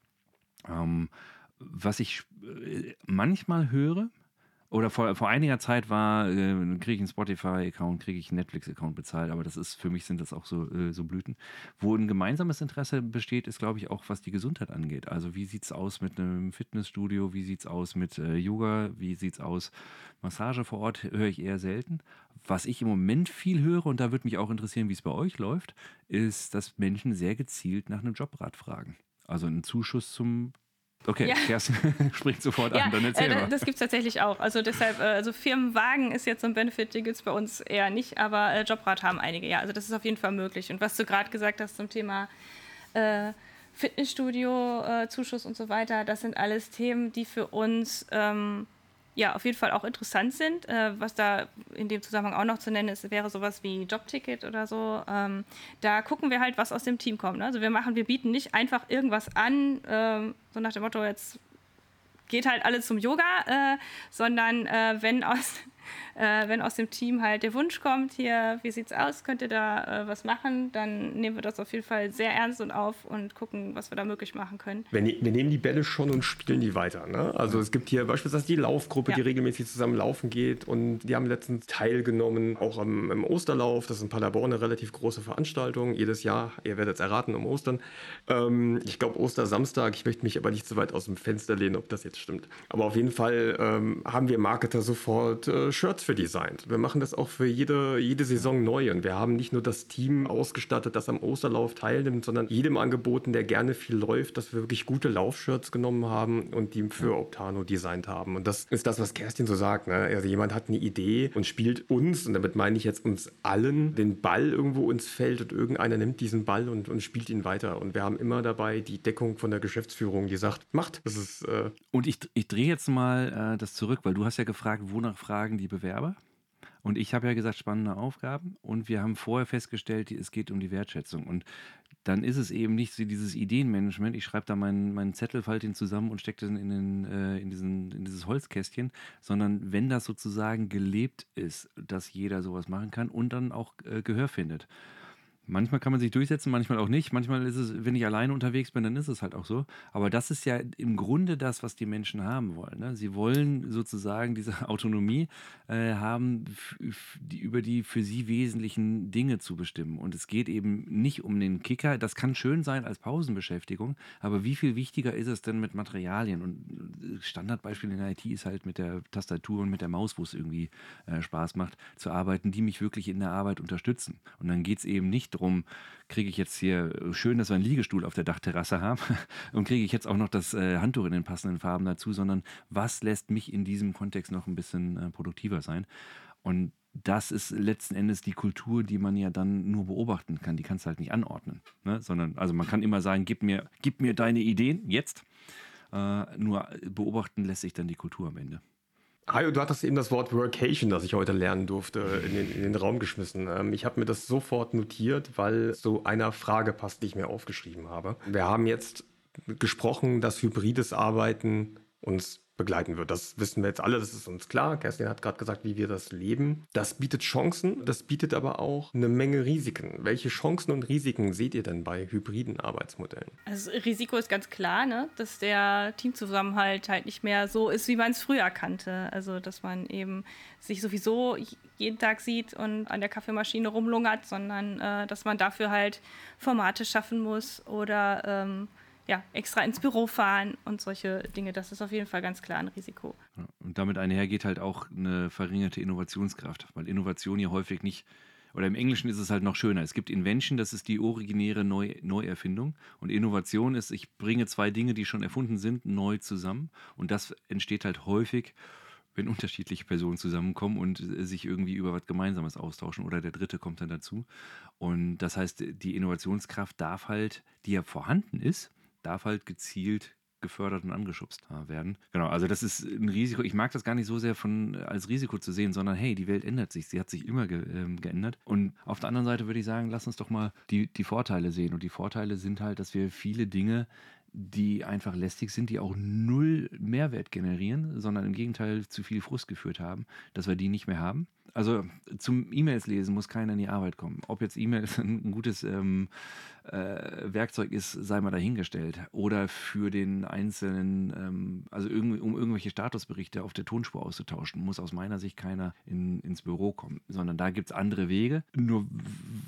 Ähm, was ich äh, manchmal höre, oder vor, vor einiger Zeit war, äh, kriege ich einen Spotify-Account, kriege ich einen Netflix-Account bezahlt, aber das ist für mich sind das auch so, äh, so Blüten. Wo ein gemeinsames Interesse besteht, ist, glaube ich, auch was die Gesundheit angeht. Also wie sieht es aus mit einem Fitnessstudio, wie sieht es aus mit äh, Yoga, wie sieht es aus, Massage vor Ort höre ich eher selten. Was ich im Moment viel höre, und da würde mich auch interessieren, wie es bei euch läuft, ist, dass Menschen sehr gezielt nach einem Jobrat fragen. Also einen Zuschuss zum Okay, ja. Kerstin springt sofort ja, an, dann erzähl äh, mal. Das gibt es tatsächlich auch. Also deshalb, äh, also Firmenwagen ist jetzt so ein Benefit, den gibt es bei uns eher nicht, aber äh, Jobrad haben einige, ja. Also das ist auf jeden Fall möglich. Und was du gerade gesagt hast zum Thema äh, Fitnessstudio-Zuschuss äh, und so weiter, das sind alles Themen, die für uns ähm, ja, auf jeden Fall auch interessant sind. Äh, was da in dem Zusammenhang auch noch zu nennen ist, wäre sowas wie Jobticket oder so. Ähm, da gucken wir halt, was aus dem Team kommt. Ne? Also wir machen, wir bieten nicht einfach irgendwas an, ähm, so nach dem Motto, jetzt geht halt alle zum Yoga, äh, sondern äh, wenn aus äh, wenn aus dem Team halt der Wunsch kommt, hier, wie sieht's aus, könnt ihr da äh, was machen, dann nehmen wir das auf jeden Fall sehr ernst und auf und gucken, was wir da möglich machen können. Wir, ne wir nehmen die Bälle schon und spielen die weiter. Ne? Also es gibt hier beispielsweise die Laufgruppe, ja. die regelmäßig zusammen laufen geht und die haben letztens teilgenommen, auch am, im Osterlauf. Das ist in Paderborn eine relativ große Veranstaltung. Jedes Jahr, ihr werdet es erraten, um Ostern. Ähm, ich glaube Ostersamstag, ich möchte mich aber nicht zu weit aus dem Fenster lehnen, ob das jetzt stimmt. Aber auf jeden Fall ähm, haben wir Marketer sofort äh, Shirts für designt. Wir machen das auch für jede, jede Saison neu und wir haben nicht nur das Team ausgestattet, das am Osterlauf teilnimmt, sondern jedem angeboten, der gerne viel läuft, dass wir wirklich gute Laufshirts genommen haben und die für Optano designt haben. Und das ist das, was Kerstin so sagt. Ne? Also jemand hat eine Idee und spielt uns, und damit meine ich jetzt uns allen, den Ball irgendwo ins Feld und irgendeiner nimmt diesen Ball und, und spielt ihn weiter. Und wir haben immer dabei die Deckung von der Geschäftsführung, die sagt, macht. Das ist, äh und ich, ich drehe jetzt mal äh, das zurück, weil du hast ja gefragt, wonach fragen die Bewerber? Und ich habe ja gesagt, spannende Aufgaben. Und wir haben vorher festgestellt, es geht um die Wertschätzung. Und dann ist es eben nicht so dieses Ideenmanagement. Ich schreibe da meinen, meinen Zettel, falte ihn zusammen und stecke den in, den, äh, in, diesen, in dieses Holzkästchen. Sondern wenn das sozusagen gelebt ist, dass jeder sowas machen kann und dann auch äh, Gehör findet. Manchmal kann man sich durchsetzen, manchmal auch nicht. Manchmal ist es, wenn ich alleine unterwegs bin, dann ist es halt auch so. Aber das ist ja im Grunde das, was die Menschen haben wollen. Ne? Sie wollen sozusagen diese Autonomie äh, haben, die, über die für sie wesentlichen Dinge zu bestimmen. Und es geht eben nicht um den Kicker. Das kann schön sein als Pausenbeschäftigung, aber wie viel wichtiger ist es denn mit Materialien? Und äh, Standardbeispiel in der IT ist halt mit der Tastatur und mit der Maus, wo es irgendwie äh, Spaß macht, zu arbeiten, die mich wirklich in der Arbeit unterstützen. Und dann geht es eben nicht drum, kriege ich jetzt hier schön, dass wir einen Liegestuhl auf der Dachterrasse haben und kriege ich jetzt auch noch das äh, Handtuch in den passenden Farben dazu, sondern was lässt mich in diesem Kontext noch ein bisschen äh, produktiver sein? Und das ist letzten Endes die Kultur, die man ja dann nur beobachten kann. Die kannst du halt nicht anordnen. Ne? Sondern, also man kann immer sagen, gib mir, gib mir deine Ideen jetzt. Äh, nur beobachten lässt sich dann die Kultur am Ende. Hajo, du hattest eben das Wort Workation, das ich heute lernen durfte, in den, in den Raum geschmissen. Ähm, ich habe mir das sofort notiert, weil es zu einer Frage passt, die ich mir aufgeschrieben habe. Wir haben jetzt gesprochen, dass hybrides Arbeiten uns begleiten wird. Das wissen wir jetzt alle, das ist uns klar. Kerstin hat gerade gesagt, wie wir das leben. Das bietet Chancen, das bietet aber auch eine Menge Risiken. Welche Chancen und Risiken seht ihr denn bei hybriden Arbeitsmodellen? Also Risiko ist ganz klar, ne? dass der Teamzusammenhalt halt nicht mehr so ist, wie man es früher kannte. Also dass man eben sich sowieso jeden Tag sieht und an der Kaffeemaschine rumlungert, sondern äh, dass man dafür halt Formate schaffen muss oder ähm, ja, extra ins Büro fahren und solche Dinge. Das ist auf jeden Fall ganz klar ein Risiko. Und damit einhergeht halt auch eine verringerte Innovationskraft, weil Innovation ja häufig nicht, oder im Englischen ist es halt noch schöner. Es gibt Invention, das ist die originäre Neu Neuerfindung. Und Innovation ist, ich bringe zwei Dinge, die schon erfunden sind, neu zusammen. Und das entsteht halt häufig wenn unterschiedliche Personen zusammenkommen und sich irgendwie über was Gemeinsames austauschen oder der Dritte kommt dann dazu. Und das heißt, die Innovationskraft darf halt, die ja vorhanden ist, darf halt gezielt gefördert und angeschubst werden. Genau, also das ist ein Risiko. Ich mag das gar nicht so sehr von als Risiko zu sehen, sondern hey, die Welt ändert sich. Sie hat sich immer ge, ähm, geändert. Und auf der anderen Seite würde ich sagen, lass uns doch mal die, die Vorteile sehen. Und die Vorteile sind halt, dass wir viele Dinge die einfach lästig sind, die auch null Mehrwert generieren, sondern im Gegenteil zu viel Frust geführt haben, dass wir die nicht mehr haben. Also zum E-Mails lesen muss keiner in die Arbeit kommen. Ob jetzt E-Mails ein gutes ähm, äh, Werkzeug ist, sei mal dahingestellt. Oder für den einzelnen, ähm, also irgend, um irgendwelche Statusberichte auf der Tonspur auszutauschen, muss aus meiner Sicht keiner in, ins Büro kommen, sondern da gibt es andere Wege. Nur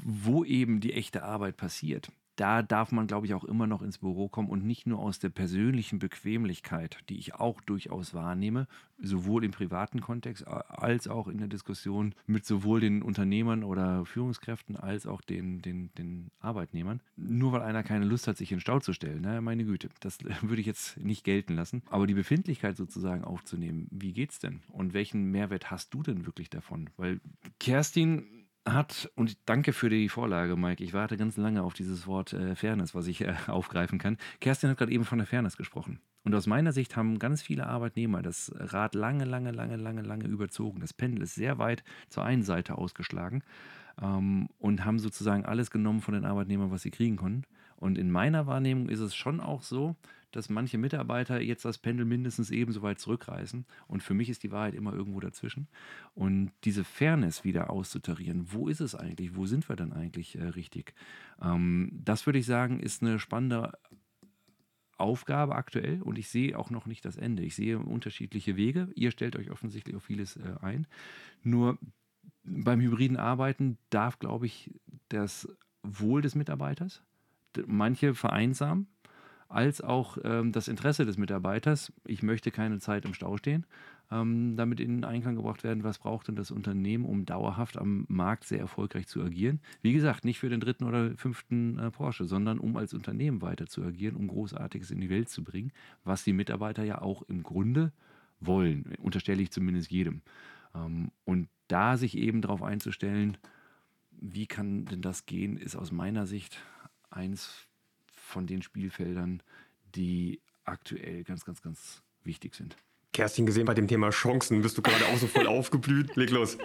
wo eben die echte Arbeit passiert, da darf man, glaube ich, auch immer noch ins Büro kommen und nicht nur aus der persönlichen Bequemlichkeit, die ich auch durchaus wahrnehme, sowohl im privaten Kontext als auch in der Diskussion mit sowohl den Unternehmern oder Führungskräften als auch den, den, den Arbeitnehmern. Nur weil einer keine Lust hat, sich in den Stau zu stellen, naja, meine Güte, das würde ich jetzt nicht gelten lassen. Aber die Befindlichkeit sozusagen aufzunehmen, wie geht's denn? Und welchen Mehrwert hast du denn wirklich davon? Weil Kerstin hat, und danke für die Vorlage, Mike, ich warte ganz lange auf dieses Wort äh, Fairness, was ich äh, aufgreifen kann. Kerstin hat gerade eben von der Fairness gesprochen. Und aus meiner Sicht haben ganz viele Arbeitnehmer das Rad lange, lange, lange, lange, lange überzogen. Das Pendel ist sehr weit zur einen Seite ausgeschlagen ähm, und haben sozusagen alles genommen von den Arbeitnehmern, was sie kriegen konnten. Und in meiner Wahrnehmung ist es schon auch so, dass manche Mitarbeiter jetzt das Pendel mindestens ebenso weit zurückreißen. Und für mich ist die Wahrheit immer irgendwo dazwischen. Und diese Fairness wieder auszutarieren, wo ist es eigentlich? Wo sind wir dann eigentlich äh, richtig? Ähm, das würde ich sagen, ist eine spannende Aufgabe aktuell und ich sehe auch noch nicht das Ende. Ich sehe unterschiedliche Wege. Ihr stellt euch offensichtlich auf vieles äh, ein. Nur beim hybriden Arbeiten darf, glaube ich, das Wohl des Mitarbeiters, manche vereinsamen, als auch ähm, das Interesse des Mitarbeiters. Ich möchte keine Zeit im Stau stehen. Ähm, damit in Einklang gebracht werden, was braucht denn das Unternehmen, um dauerhaft am Markt sehr erfolgreich zu agieren. Wie gesagt, nicht für den dritten oder fünften äh, Porsche, sondern um als Unternehmen weiter zu agieren, um Großartiges in die Welt zu bringen, was die Mitarbeiter ja auch im Grunde wollen, unterstelle ich zumindest jedem. Ähm, und da sich eben darauf einzustellen, wie kann denn das gehen, ist aus meiner Sicht eins von den Spielfeldern, die aktuell ganz, ganz, ganz wichtig sind. Kerstin, gesehen bei dem Thema Chancen, bist du gerade auch so voll aufgeblüht. Leg los.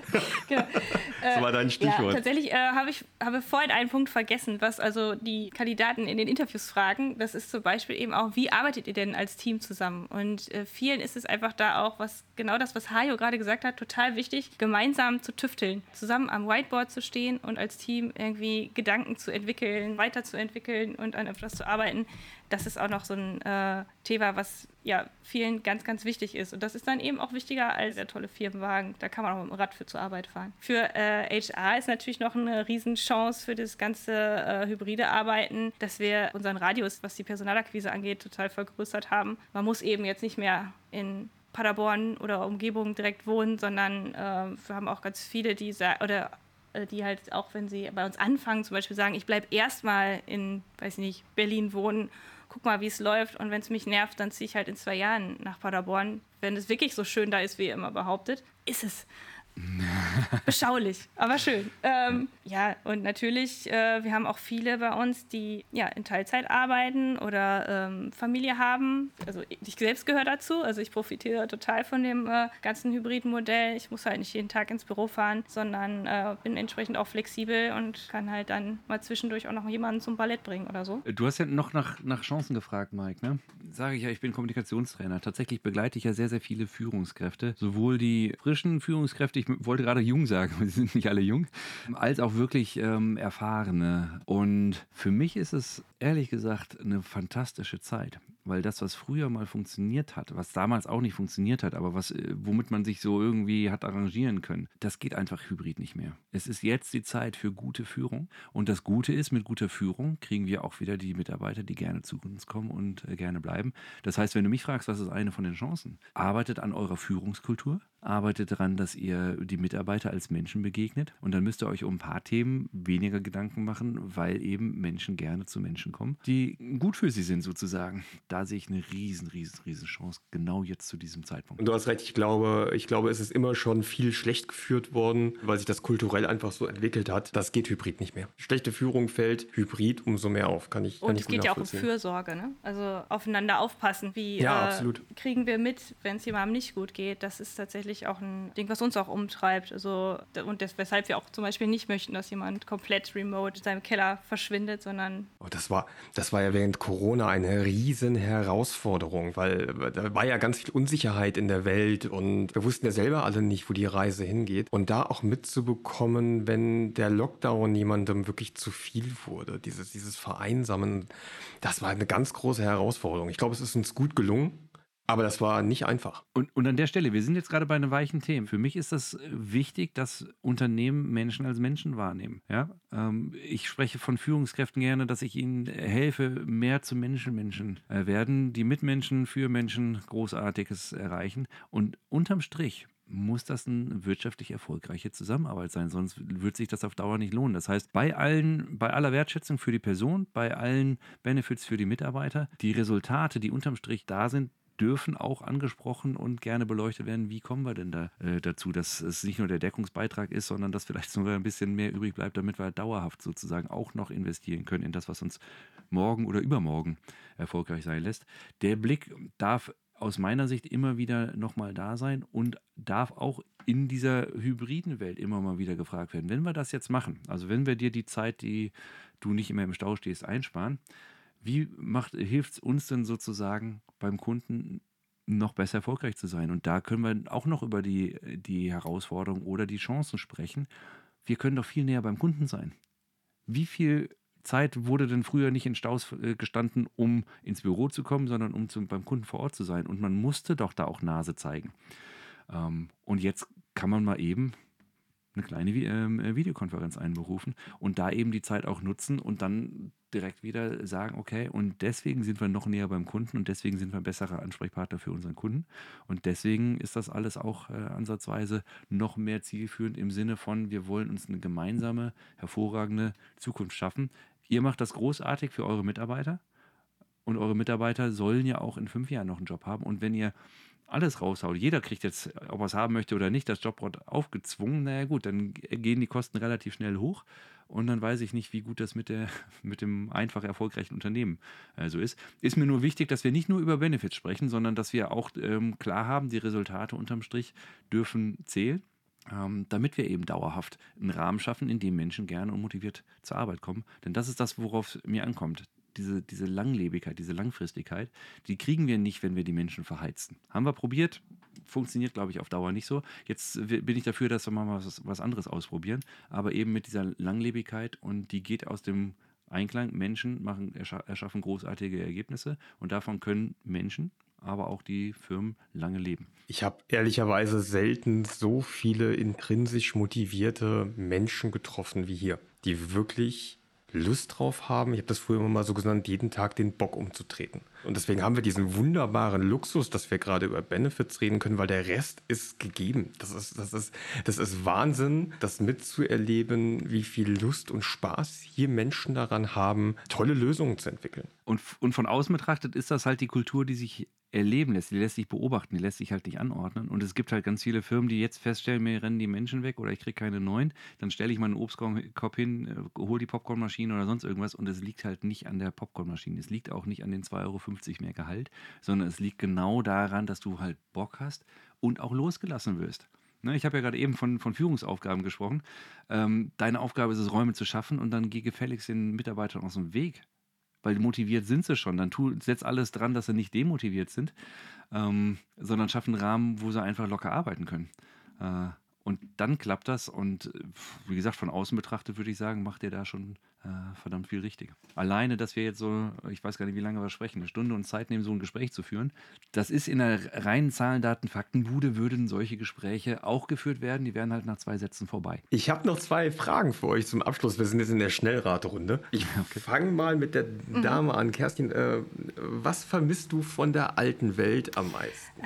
Genau. das war dein Stichwort. Ja, tatsächlich äh, habe ich habe vorhin einen Punkt vergessen, was also die Kandidaten in den Interviews fragen. Das ist zum Beispiel eben auch, wie arbeitet ihr denn als Team zusammen? Und äh, vielen ist es einfach da auch, was genau das, was Hajo gerade gesagt hat, total wichtig, gemeinsam zu tüfteln, zusammen am Whiteboard zu stehen und als Team irgendwie Gedanken zu entwickeln, weiterzuentwickeln und an etwas zu arbeiten das ist auch noch so ein äh, Thema, was ja vielen ganz, ganz wichtig ist. Und das ist dann eben auch wichtiger als der tolle Firmenwagen. Da kann man auch mit dem Rad für zur Arbeit fahren. Für äh, HR ist natürlich noch eine Riesenchance für das ganze äh, hybride Arbeiten, dass wir unseren Radius, was die Personalakquise angeht, total vergrößert haben. Man muss eben jetzt nicht mehr in Paderborn oder Umgebung direkt wohnen, sondern äh, wir haben auch ganz viele, die oder äh, die halt auch, wenn sie bei uns anfangen, zum Beispiel sagen, ich bleibe erstmal in, weiß nicht, Berlin wohnen guck mal, wie es läuft und wenn es mich nervt, dann ziehe ich halt in zwei Jahren nach Paderborn. Wenn es wirklich so schön da ist, wie ihr immer behauptet, ist es. Beschaulich, aber schön. Ähm, ja, und natürlich, äh, wir haben auch viele bei uns, die ja in Teilzeit arbeiten oder ähm, Familie haben. Also ich selbst gehöre dazu. Also ich profitiere total von dem äh, ganzen hybriden Modell. Ich muss halt nicht jeden Tag ins Büro fahren, sondern äh, bin entsprechend auch flexibel und kann halt dann mal zwischendurch auch noch jemanden zum Ballett bringen oder so. Du hast ja noch nach, nach Chancen gefragt, Mike. Ne? Sage ich ja, ich bin Kommunikationstrainer. Tatsächlich begleite ich ja sehr, sehr viele Führungskräfte. Sowohl die frischen Führungskräfte, ich wollte gerade jung sagen, wir sind nicht alle jung, als auch wirklich ähm, erfahrene. Und für mich ist es ehrlich gesagt eine fantastische Zeit weil das, was früher mal funktioniert hat, was damals auch nicht funktioniert hat, aber was, äh, womit man sich so irgendwie hat arrangieren können, das geht einfach hybrid nicht mehr. Es ist jetzt die Zeit für gute Führung. Und das Gute ist, mit guter Führung kriegen wir auch wieder die Mitarbeiter, die gerne zu uns kommen und äh, gerne bleiben. Das heißt, wenn du mich fragst, was ist eine von den Chancen? Arbeitet an eurer Führungskultur, arbeitet daran, dass ihr die Mitarbeiter als Menschen begegnet. Und dann müsst ihr euch um ein paar Themen weniger Gedanken machen, weil eben Menschen gerne zu Menschen kommen, die gut für sie sind sozusagen da sehe ich eine riesen, riesen, riesen Chance, genau jetzt zu diesem Zeitpunkt. Und du hast recht, ich glaube, ich glaube, es ist immer schon viel schlecht geführt worden, weil sich das kulturell einfach so entwickelt hat. Das geht Hybrid nicht mehr. Schlechte Führung fällt Hybrid umso mehr auf, kann ich kann Und es geht ja auch um Fürsorge, ne? Also aufeinander aufpassen. Wie ja, äh, kriegen wir mit, wenn es jemandem nicht gut geht? Das ist tatsächlich auch ein Ding, was uns auch umtreibt. Also, und das, weshalb wir auch zum Beispiel nicht möchten, dass jemand komplett remote in seinem Keller verschwindet, sondern. Oh, das war, das war ja während Corona eine riesen Herausforderung, weil da war ja ganz viel Unsicherheit in der Welt und wir wussten ja selber alle nicht, wo die Reise hingeht. Und da auch mitzubekommen, wenn der Lockdown jemandem wirklich zu viel wurde, dieses, dieses Vereinsamen, das war eine ganz große Herausforderung. Ich glaube, es ist uns gut gelungen. Aber das war nicht einfach. Und, und an der Stelle, wir sind jetzt gerade bei einem weichen Thema. Für mich ist das wichtig, dass Unternehmen Menschen als Menschen wahrnehmen. Ja? Ähm, ich spreche von Führungskräften gerne, dass ich ihnen helfe, mehr zu Menschenmenschen äh, werden, die mit Menschen, für Menschen Großartiges erreichen. Und unterm Strich muss das eine wirtschaftlich erfolgreiche Zusammenarbeit sein, sonst wird sich das auf Dauer nicht lohnen. Das heißt, bei allen, bei aller Wertschätzung für die Person, bei allen Benefits für die Mitarbeiter, die Resultate, die unterm Strich da sind, dürfen auch angesprochen und gerne beleuchtet werden, wie kommen wir denn da äh, dazu, dass es nicht nur der Deckungsbeitrag ist, sondern dass vielleicht sogar ein bisschen mehr übrig bleibt, damit wir dauerhaft sozusagen auch noch investieren können in das, was uns morgen oder übermorgen erfolgreich sein lässt. Der Blick darf aus meiner Sicht immer wieder nochmal da sein und darf auch in dieser hybriden Welt immer mal wieder gefragt werden. Wenn wir das jetzt machen, also wenn wir dir die Zeit, die du nicht immer im Stau stehst, einsparen, wie hilft es uns denn sozusagen beim Kunden noch besser erfolgreich zu sein? Und da können wir auch noch über die, die Herausforderungen oder die Chancen sprechen. Wir können doch viel näher beim Kunden sein. Wie viel Zeit wurde denn früher nicht in Staus äh, gestanden, um ins Büro zu kommen, sondern um zum, beim Kunden vor Ort zu sein? Und man musste doch da auch Nase zeigen. Ähm, und jetzt kann man mal eben eine kleine ähm, äh, Videokonferenz einberufen und da eben die Zeit auch nutzen und dann direkt wieder sagen, okay, und deswegen sind wir noch näher beim Kunden und deswegen sind wir ein besserer Ansprechpartner für unseren Kunden. Und deswegen ist das alles auch äh, ansatzweise noch mehr zielführend im Sinne von, wir wollen uns eine gemeinsame, hervorragende Zukunft schaffen. Ihr macht das großartig für eure Mitarbeiter und eure Mitarbeiter sollen ja auch in fünf Jahren noch einen Job haben. Und wenn ihr alles raushaut. Jeder kriegt jetzt, ob er es haben möchte oder nicht, das Jobbrot aufgezwungen. Naja gut, dann gehen die Kosten relativ schnell hoch und dann weiß ich nicht, wie gut das mit, der, mit dem einfach erfolgreichen Unternehmen äh, so ist. Ist mir nur wichtig, dass wir nicht nur über Benefits sprechen, sondern dass wir auch ähm, klar haben, die Resultate unterm Strich dürfen zählen. Ähm, damit wir eben dauerhaft einen Rahmen schaffen, in dem Menschen gerne und motiviert zur Arbeit kommen. Denn das ist das, worauf es mir ankommt diese, diese Langlebigkeit, diese Langfristigkeit, die kriegen wir nicht, wenn wir die Menschen verheizen. Haben wir probiert, funktioniert, glaube ich, auf Dauer nicht so. Jetzt bin ich dafür, dass wir mal was, was anderes ausprobieren, aber eben mit dieser Langlebigkeit und die geht aus dem Einklang. Menschen machen, erschaffen großartige Ergebnisse und davon können Menschen, aber auch die Firmen lange leben. Ich habe ehrlicherweise selten so viele intrinsisch motivierte Menschen getroffen wie hier, die wirklich Lust drauf haben. Ich habe das früher immer mal so genannt, jeden Tag den Bock umzutreten. Und deswegen haben wir diesen wunderbaren Luxus, dass wir gerade über Benefits reden können, weil der Rest ist gegeben. Das ist, das ist, das ist Wahnsinn, das mitzuerleben, wie viel Lust und Spaß hier Menschen daran haben, tolle Lösungen zu entwickeln. Und, und von außen betrachtet ist das halt die Kultur, die sich erleben lässt, die lässt sich beobachten, die lässt sich halt nicht anordnen. Und es gibt halt ganz viele Firmen, die jetzt feststellen, mir rennen die Menschen weg oder ich kriege keine neuen. Dann stelle ich meinen Obstkorb hin, äh, hole die Popcornmaschine oder sonst irgendwas und es liegt halt nicht an der Popcornmaschine. Es liegt auch nicht an den 2,50 Euro mehr Gehalt, sondern es liegt genau daran, dass du halt Bock hast und auch losgelassen wirst. Ne, ich habe ja gerade eben von, von Führungsaufgaben gesprochen. Ähm, deine Aufgabe ist es, Räume zu schaffen und dann geh gefälligst den Mitarbeitern aus dem Weg weil motiviert sind sie schon. Dann tu, setz alles dran, dass sie nicht demotiviert sind, ähm, sondern schaff einen Rahmen, wo sie einfach locker arbeiten können. Äh, und dann klappt das und wie gesagt, von außen betrachtet würde ich sagen, macht ihr da schon äh, verdammt viel richtig. Alleine, dass wir jetzt so, ich weiß gar nicht, wie lange wir sprechen, eine Stunde und Zeit nehmen, so ein Gespräch zu führen. Das ist in der reinen Zahlen, Daten, Faktenbude, würden solche Gespräche auch geführt werden. Die wären halt nach zwei Sätzen vorbei. Ich habe noch zwei Fragen für euch zum Abschluss. Wir sind jetzt in der Schnellraterunde. Ich okay. fange mal mit der. Dame mhm. an. Kerstin, äh, was vermisst du von der alten Welt am meisten?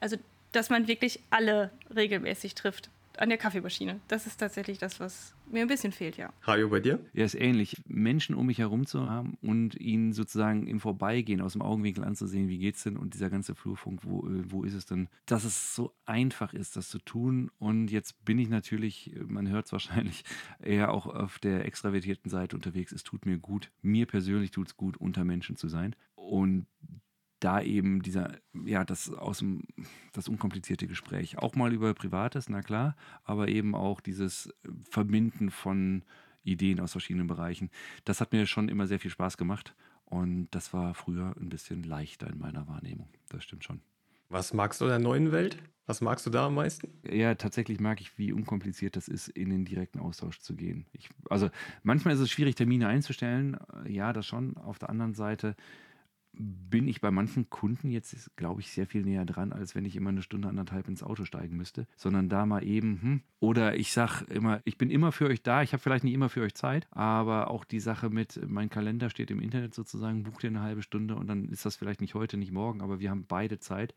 Also dass man wirklich alle regelmäßig trifft an der Kaffeemaschine. Das ist tatsächlich das, was mir ein bisschen fehlt, ja. Hajo, bei dir? Ja, ist ähnlich. Menschen um mich herum zu haben und ihnen sozusagen im Vorbeigehen aus dem Augenwinkel anzusehen, wie geht's denn und dieser ganze Flurfunk, wo, äh, wo ist es denn? Dass es so einfach ist, das zu tun. Und jetzt bin ich natürlich, man hört es wahrscheinlich, eher auch auf der extravertierten Seite unterwegs. Es tut mir gut. Mir persönlich tut es gut, unter Menschen zu sein. Und da eben dieser, ja, das aus dem, das unkomplizierte Gespräch. Auch mal über Privates, na klar, aber eben auch dieses Verbinden von Ideen aus verschiedenen Bereichen. Das hat mir schon immer sehr viel Spaß gemacht und das war früher ein bisschen leichter in meiner Wahrnehmung. Das stimmt schon. Was magst du in der neuen Welt? Was magst du da am meisten? Ja, tatsächlich mag ich, wie unkompliziert das ist, in den direkten Austausch zu gehen. Ich, also manchmal ist es schwierig, Termine einzustellen. Ja, das schon. Auf der anderen Seite bin ich bei manchen Kunden jetzt, glaube ich, sehr viel näher dran, als wenn ich immer eine Stunde, anderthalb ins Auto steigen müsste, sondern da mal eben, hm, oder ich sage immer, ich bin immer für euch da, ich habe vielleicht nicht immer für euch Zeit, aber auch die Sache mit, mein Kalender steht im Internet sozusagen, bucht ihr eine halbe Stunde und dann ist das vielleicht nicht heute, nicht morgen, aber wir haben beide Zeit,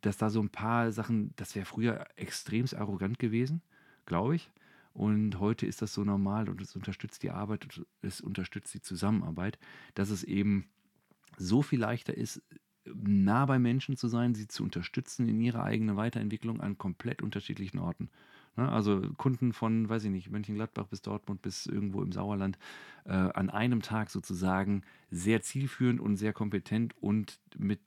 dass da so ein paar Sachen, das wäre früher extremst arrogant gewesen, glaube ich. Und heute ist das so normal und es unterstützt die Arbeit, es unterstützt die Zusammenarbeit, dass es eben so viel leichter ist, nah bei Menschen zu sein, sie zu unterstützen in ihrer eigenen Weiterentwicklung an komplett unterschiedlichen Orten. Ne, also Kunden von, weiß ich nicht, Mönchengladbach bis Dortmund bis irgendwo im Sauerland äh, an einem Tag sozusagen sehr zielführend und sehr kompetent und mit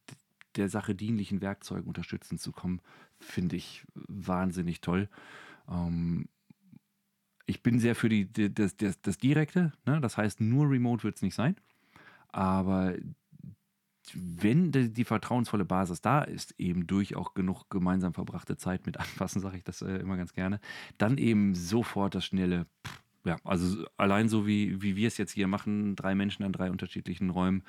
der Sache dienlichen Werkzeugen unterstützen zu kommen, finde ich wahnsinnig toll. Ähm, ich bin sehr für die, das, das, das Direkte, ne? das heißt, nur Remote wird es nicht sein. Aber wenn die, vertrauensvolle Basis da ist, eben durch auch genug gemeinsam verbrachte Zeit mit anfassen, sage ich das äh, immer ganz gerne, dann eben sofort das schnelle, pff, ja, also allein so wie, wie wir es jetzt hier machen, drei Menschen an drei unterschiedlichen Räumen,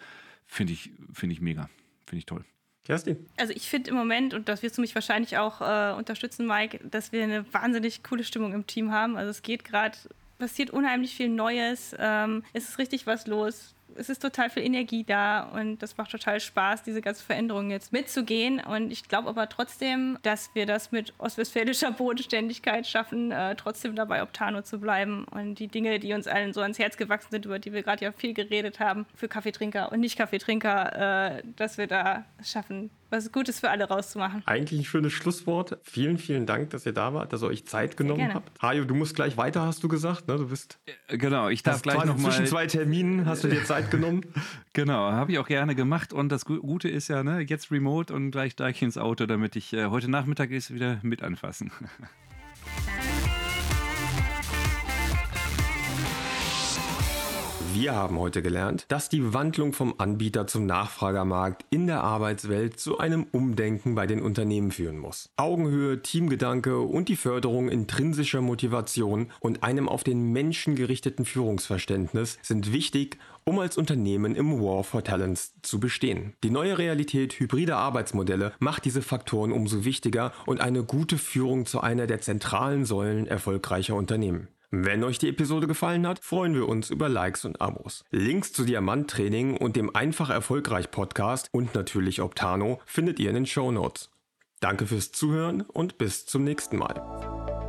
finde ich, find ich mega, finde ich toll. Kerstin? Also ich finde im Moment, und das wirst du mich wahrscheinlich auch äh, unterstützen, Mike, dass wir eine wahnsinnig coole Stimmung im Team haben. Also es geht gerade, passiert unheimlich viel Neues, ähm, es ist richtig was los es ist total viel Energie da und das macht total Spaß, diese ganze Veränderung jetzt mitzugehen. Und ich glaube aber trotzdem, dass wir das mit ostwestfälischer Bodenständigkeit schaffen, äh, trotzdem dabei Optano zu bleiben und die Dinge, die uns allen so ans Herz gewachsen sind, über die wir gerade ja viel geredet haben, für Kaffeetrinker und Nicht-Kaffeetrinker, äh, dass wir da schaffen, was Gutes für alle rauszumachen. Eigentlich ein schönes Schlusswort. Vielen, vielen Dank, dass ihr da wart, dass ihr euch Zeit genommen habt. Hajo, du musst gleich weiter, hast du gesagt. Ne? Du bist. Äh, genau, ich darf gleich noch mal. Zwischen zwei Terminen hast du dir Zeit genommen. genau, habe ich auch gerne gemacht. Und das Gute ist ja, ne, jetzt remote und gleich steige ich ins Auto, damit ich äh, heute Nachmittag ist wieder mit anfassen. Wir haben heute gelernt, dass die Wandlung vom Anbieter zum Nachfragermarkt in der Arbeitswelt zu einem Umdenken bei den Unternehmen führen muss. Augenhöhe, Teamgedanke und die Förderung intrinsischer Motivation und einem auf den Menschen gerichteten Führungsverständnis sind wichtig, um als Unternehmen im War for Talents zu bestehen. Die neue Realität hybrider Arbeitsmodelle macht diese Faktoren umso wichtiger und eine gute Führung zu einer der zentralen Säulen erfolgreicher Unternehmen. Wenn euch die Episode gefallen hat, freuen wir uns über Likes und Abos. Links zu Diamanttraining und dem Einfach Erfolgreich Podcast und natürlich Optano findet ihr in den Show Notes. Danke fürs Zuhören und bis zum nächsten Mal.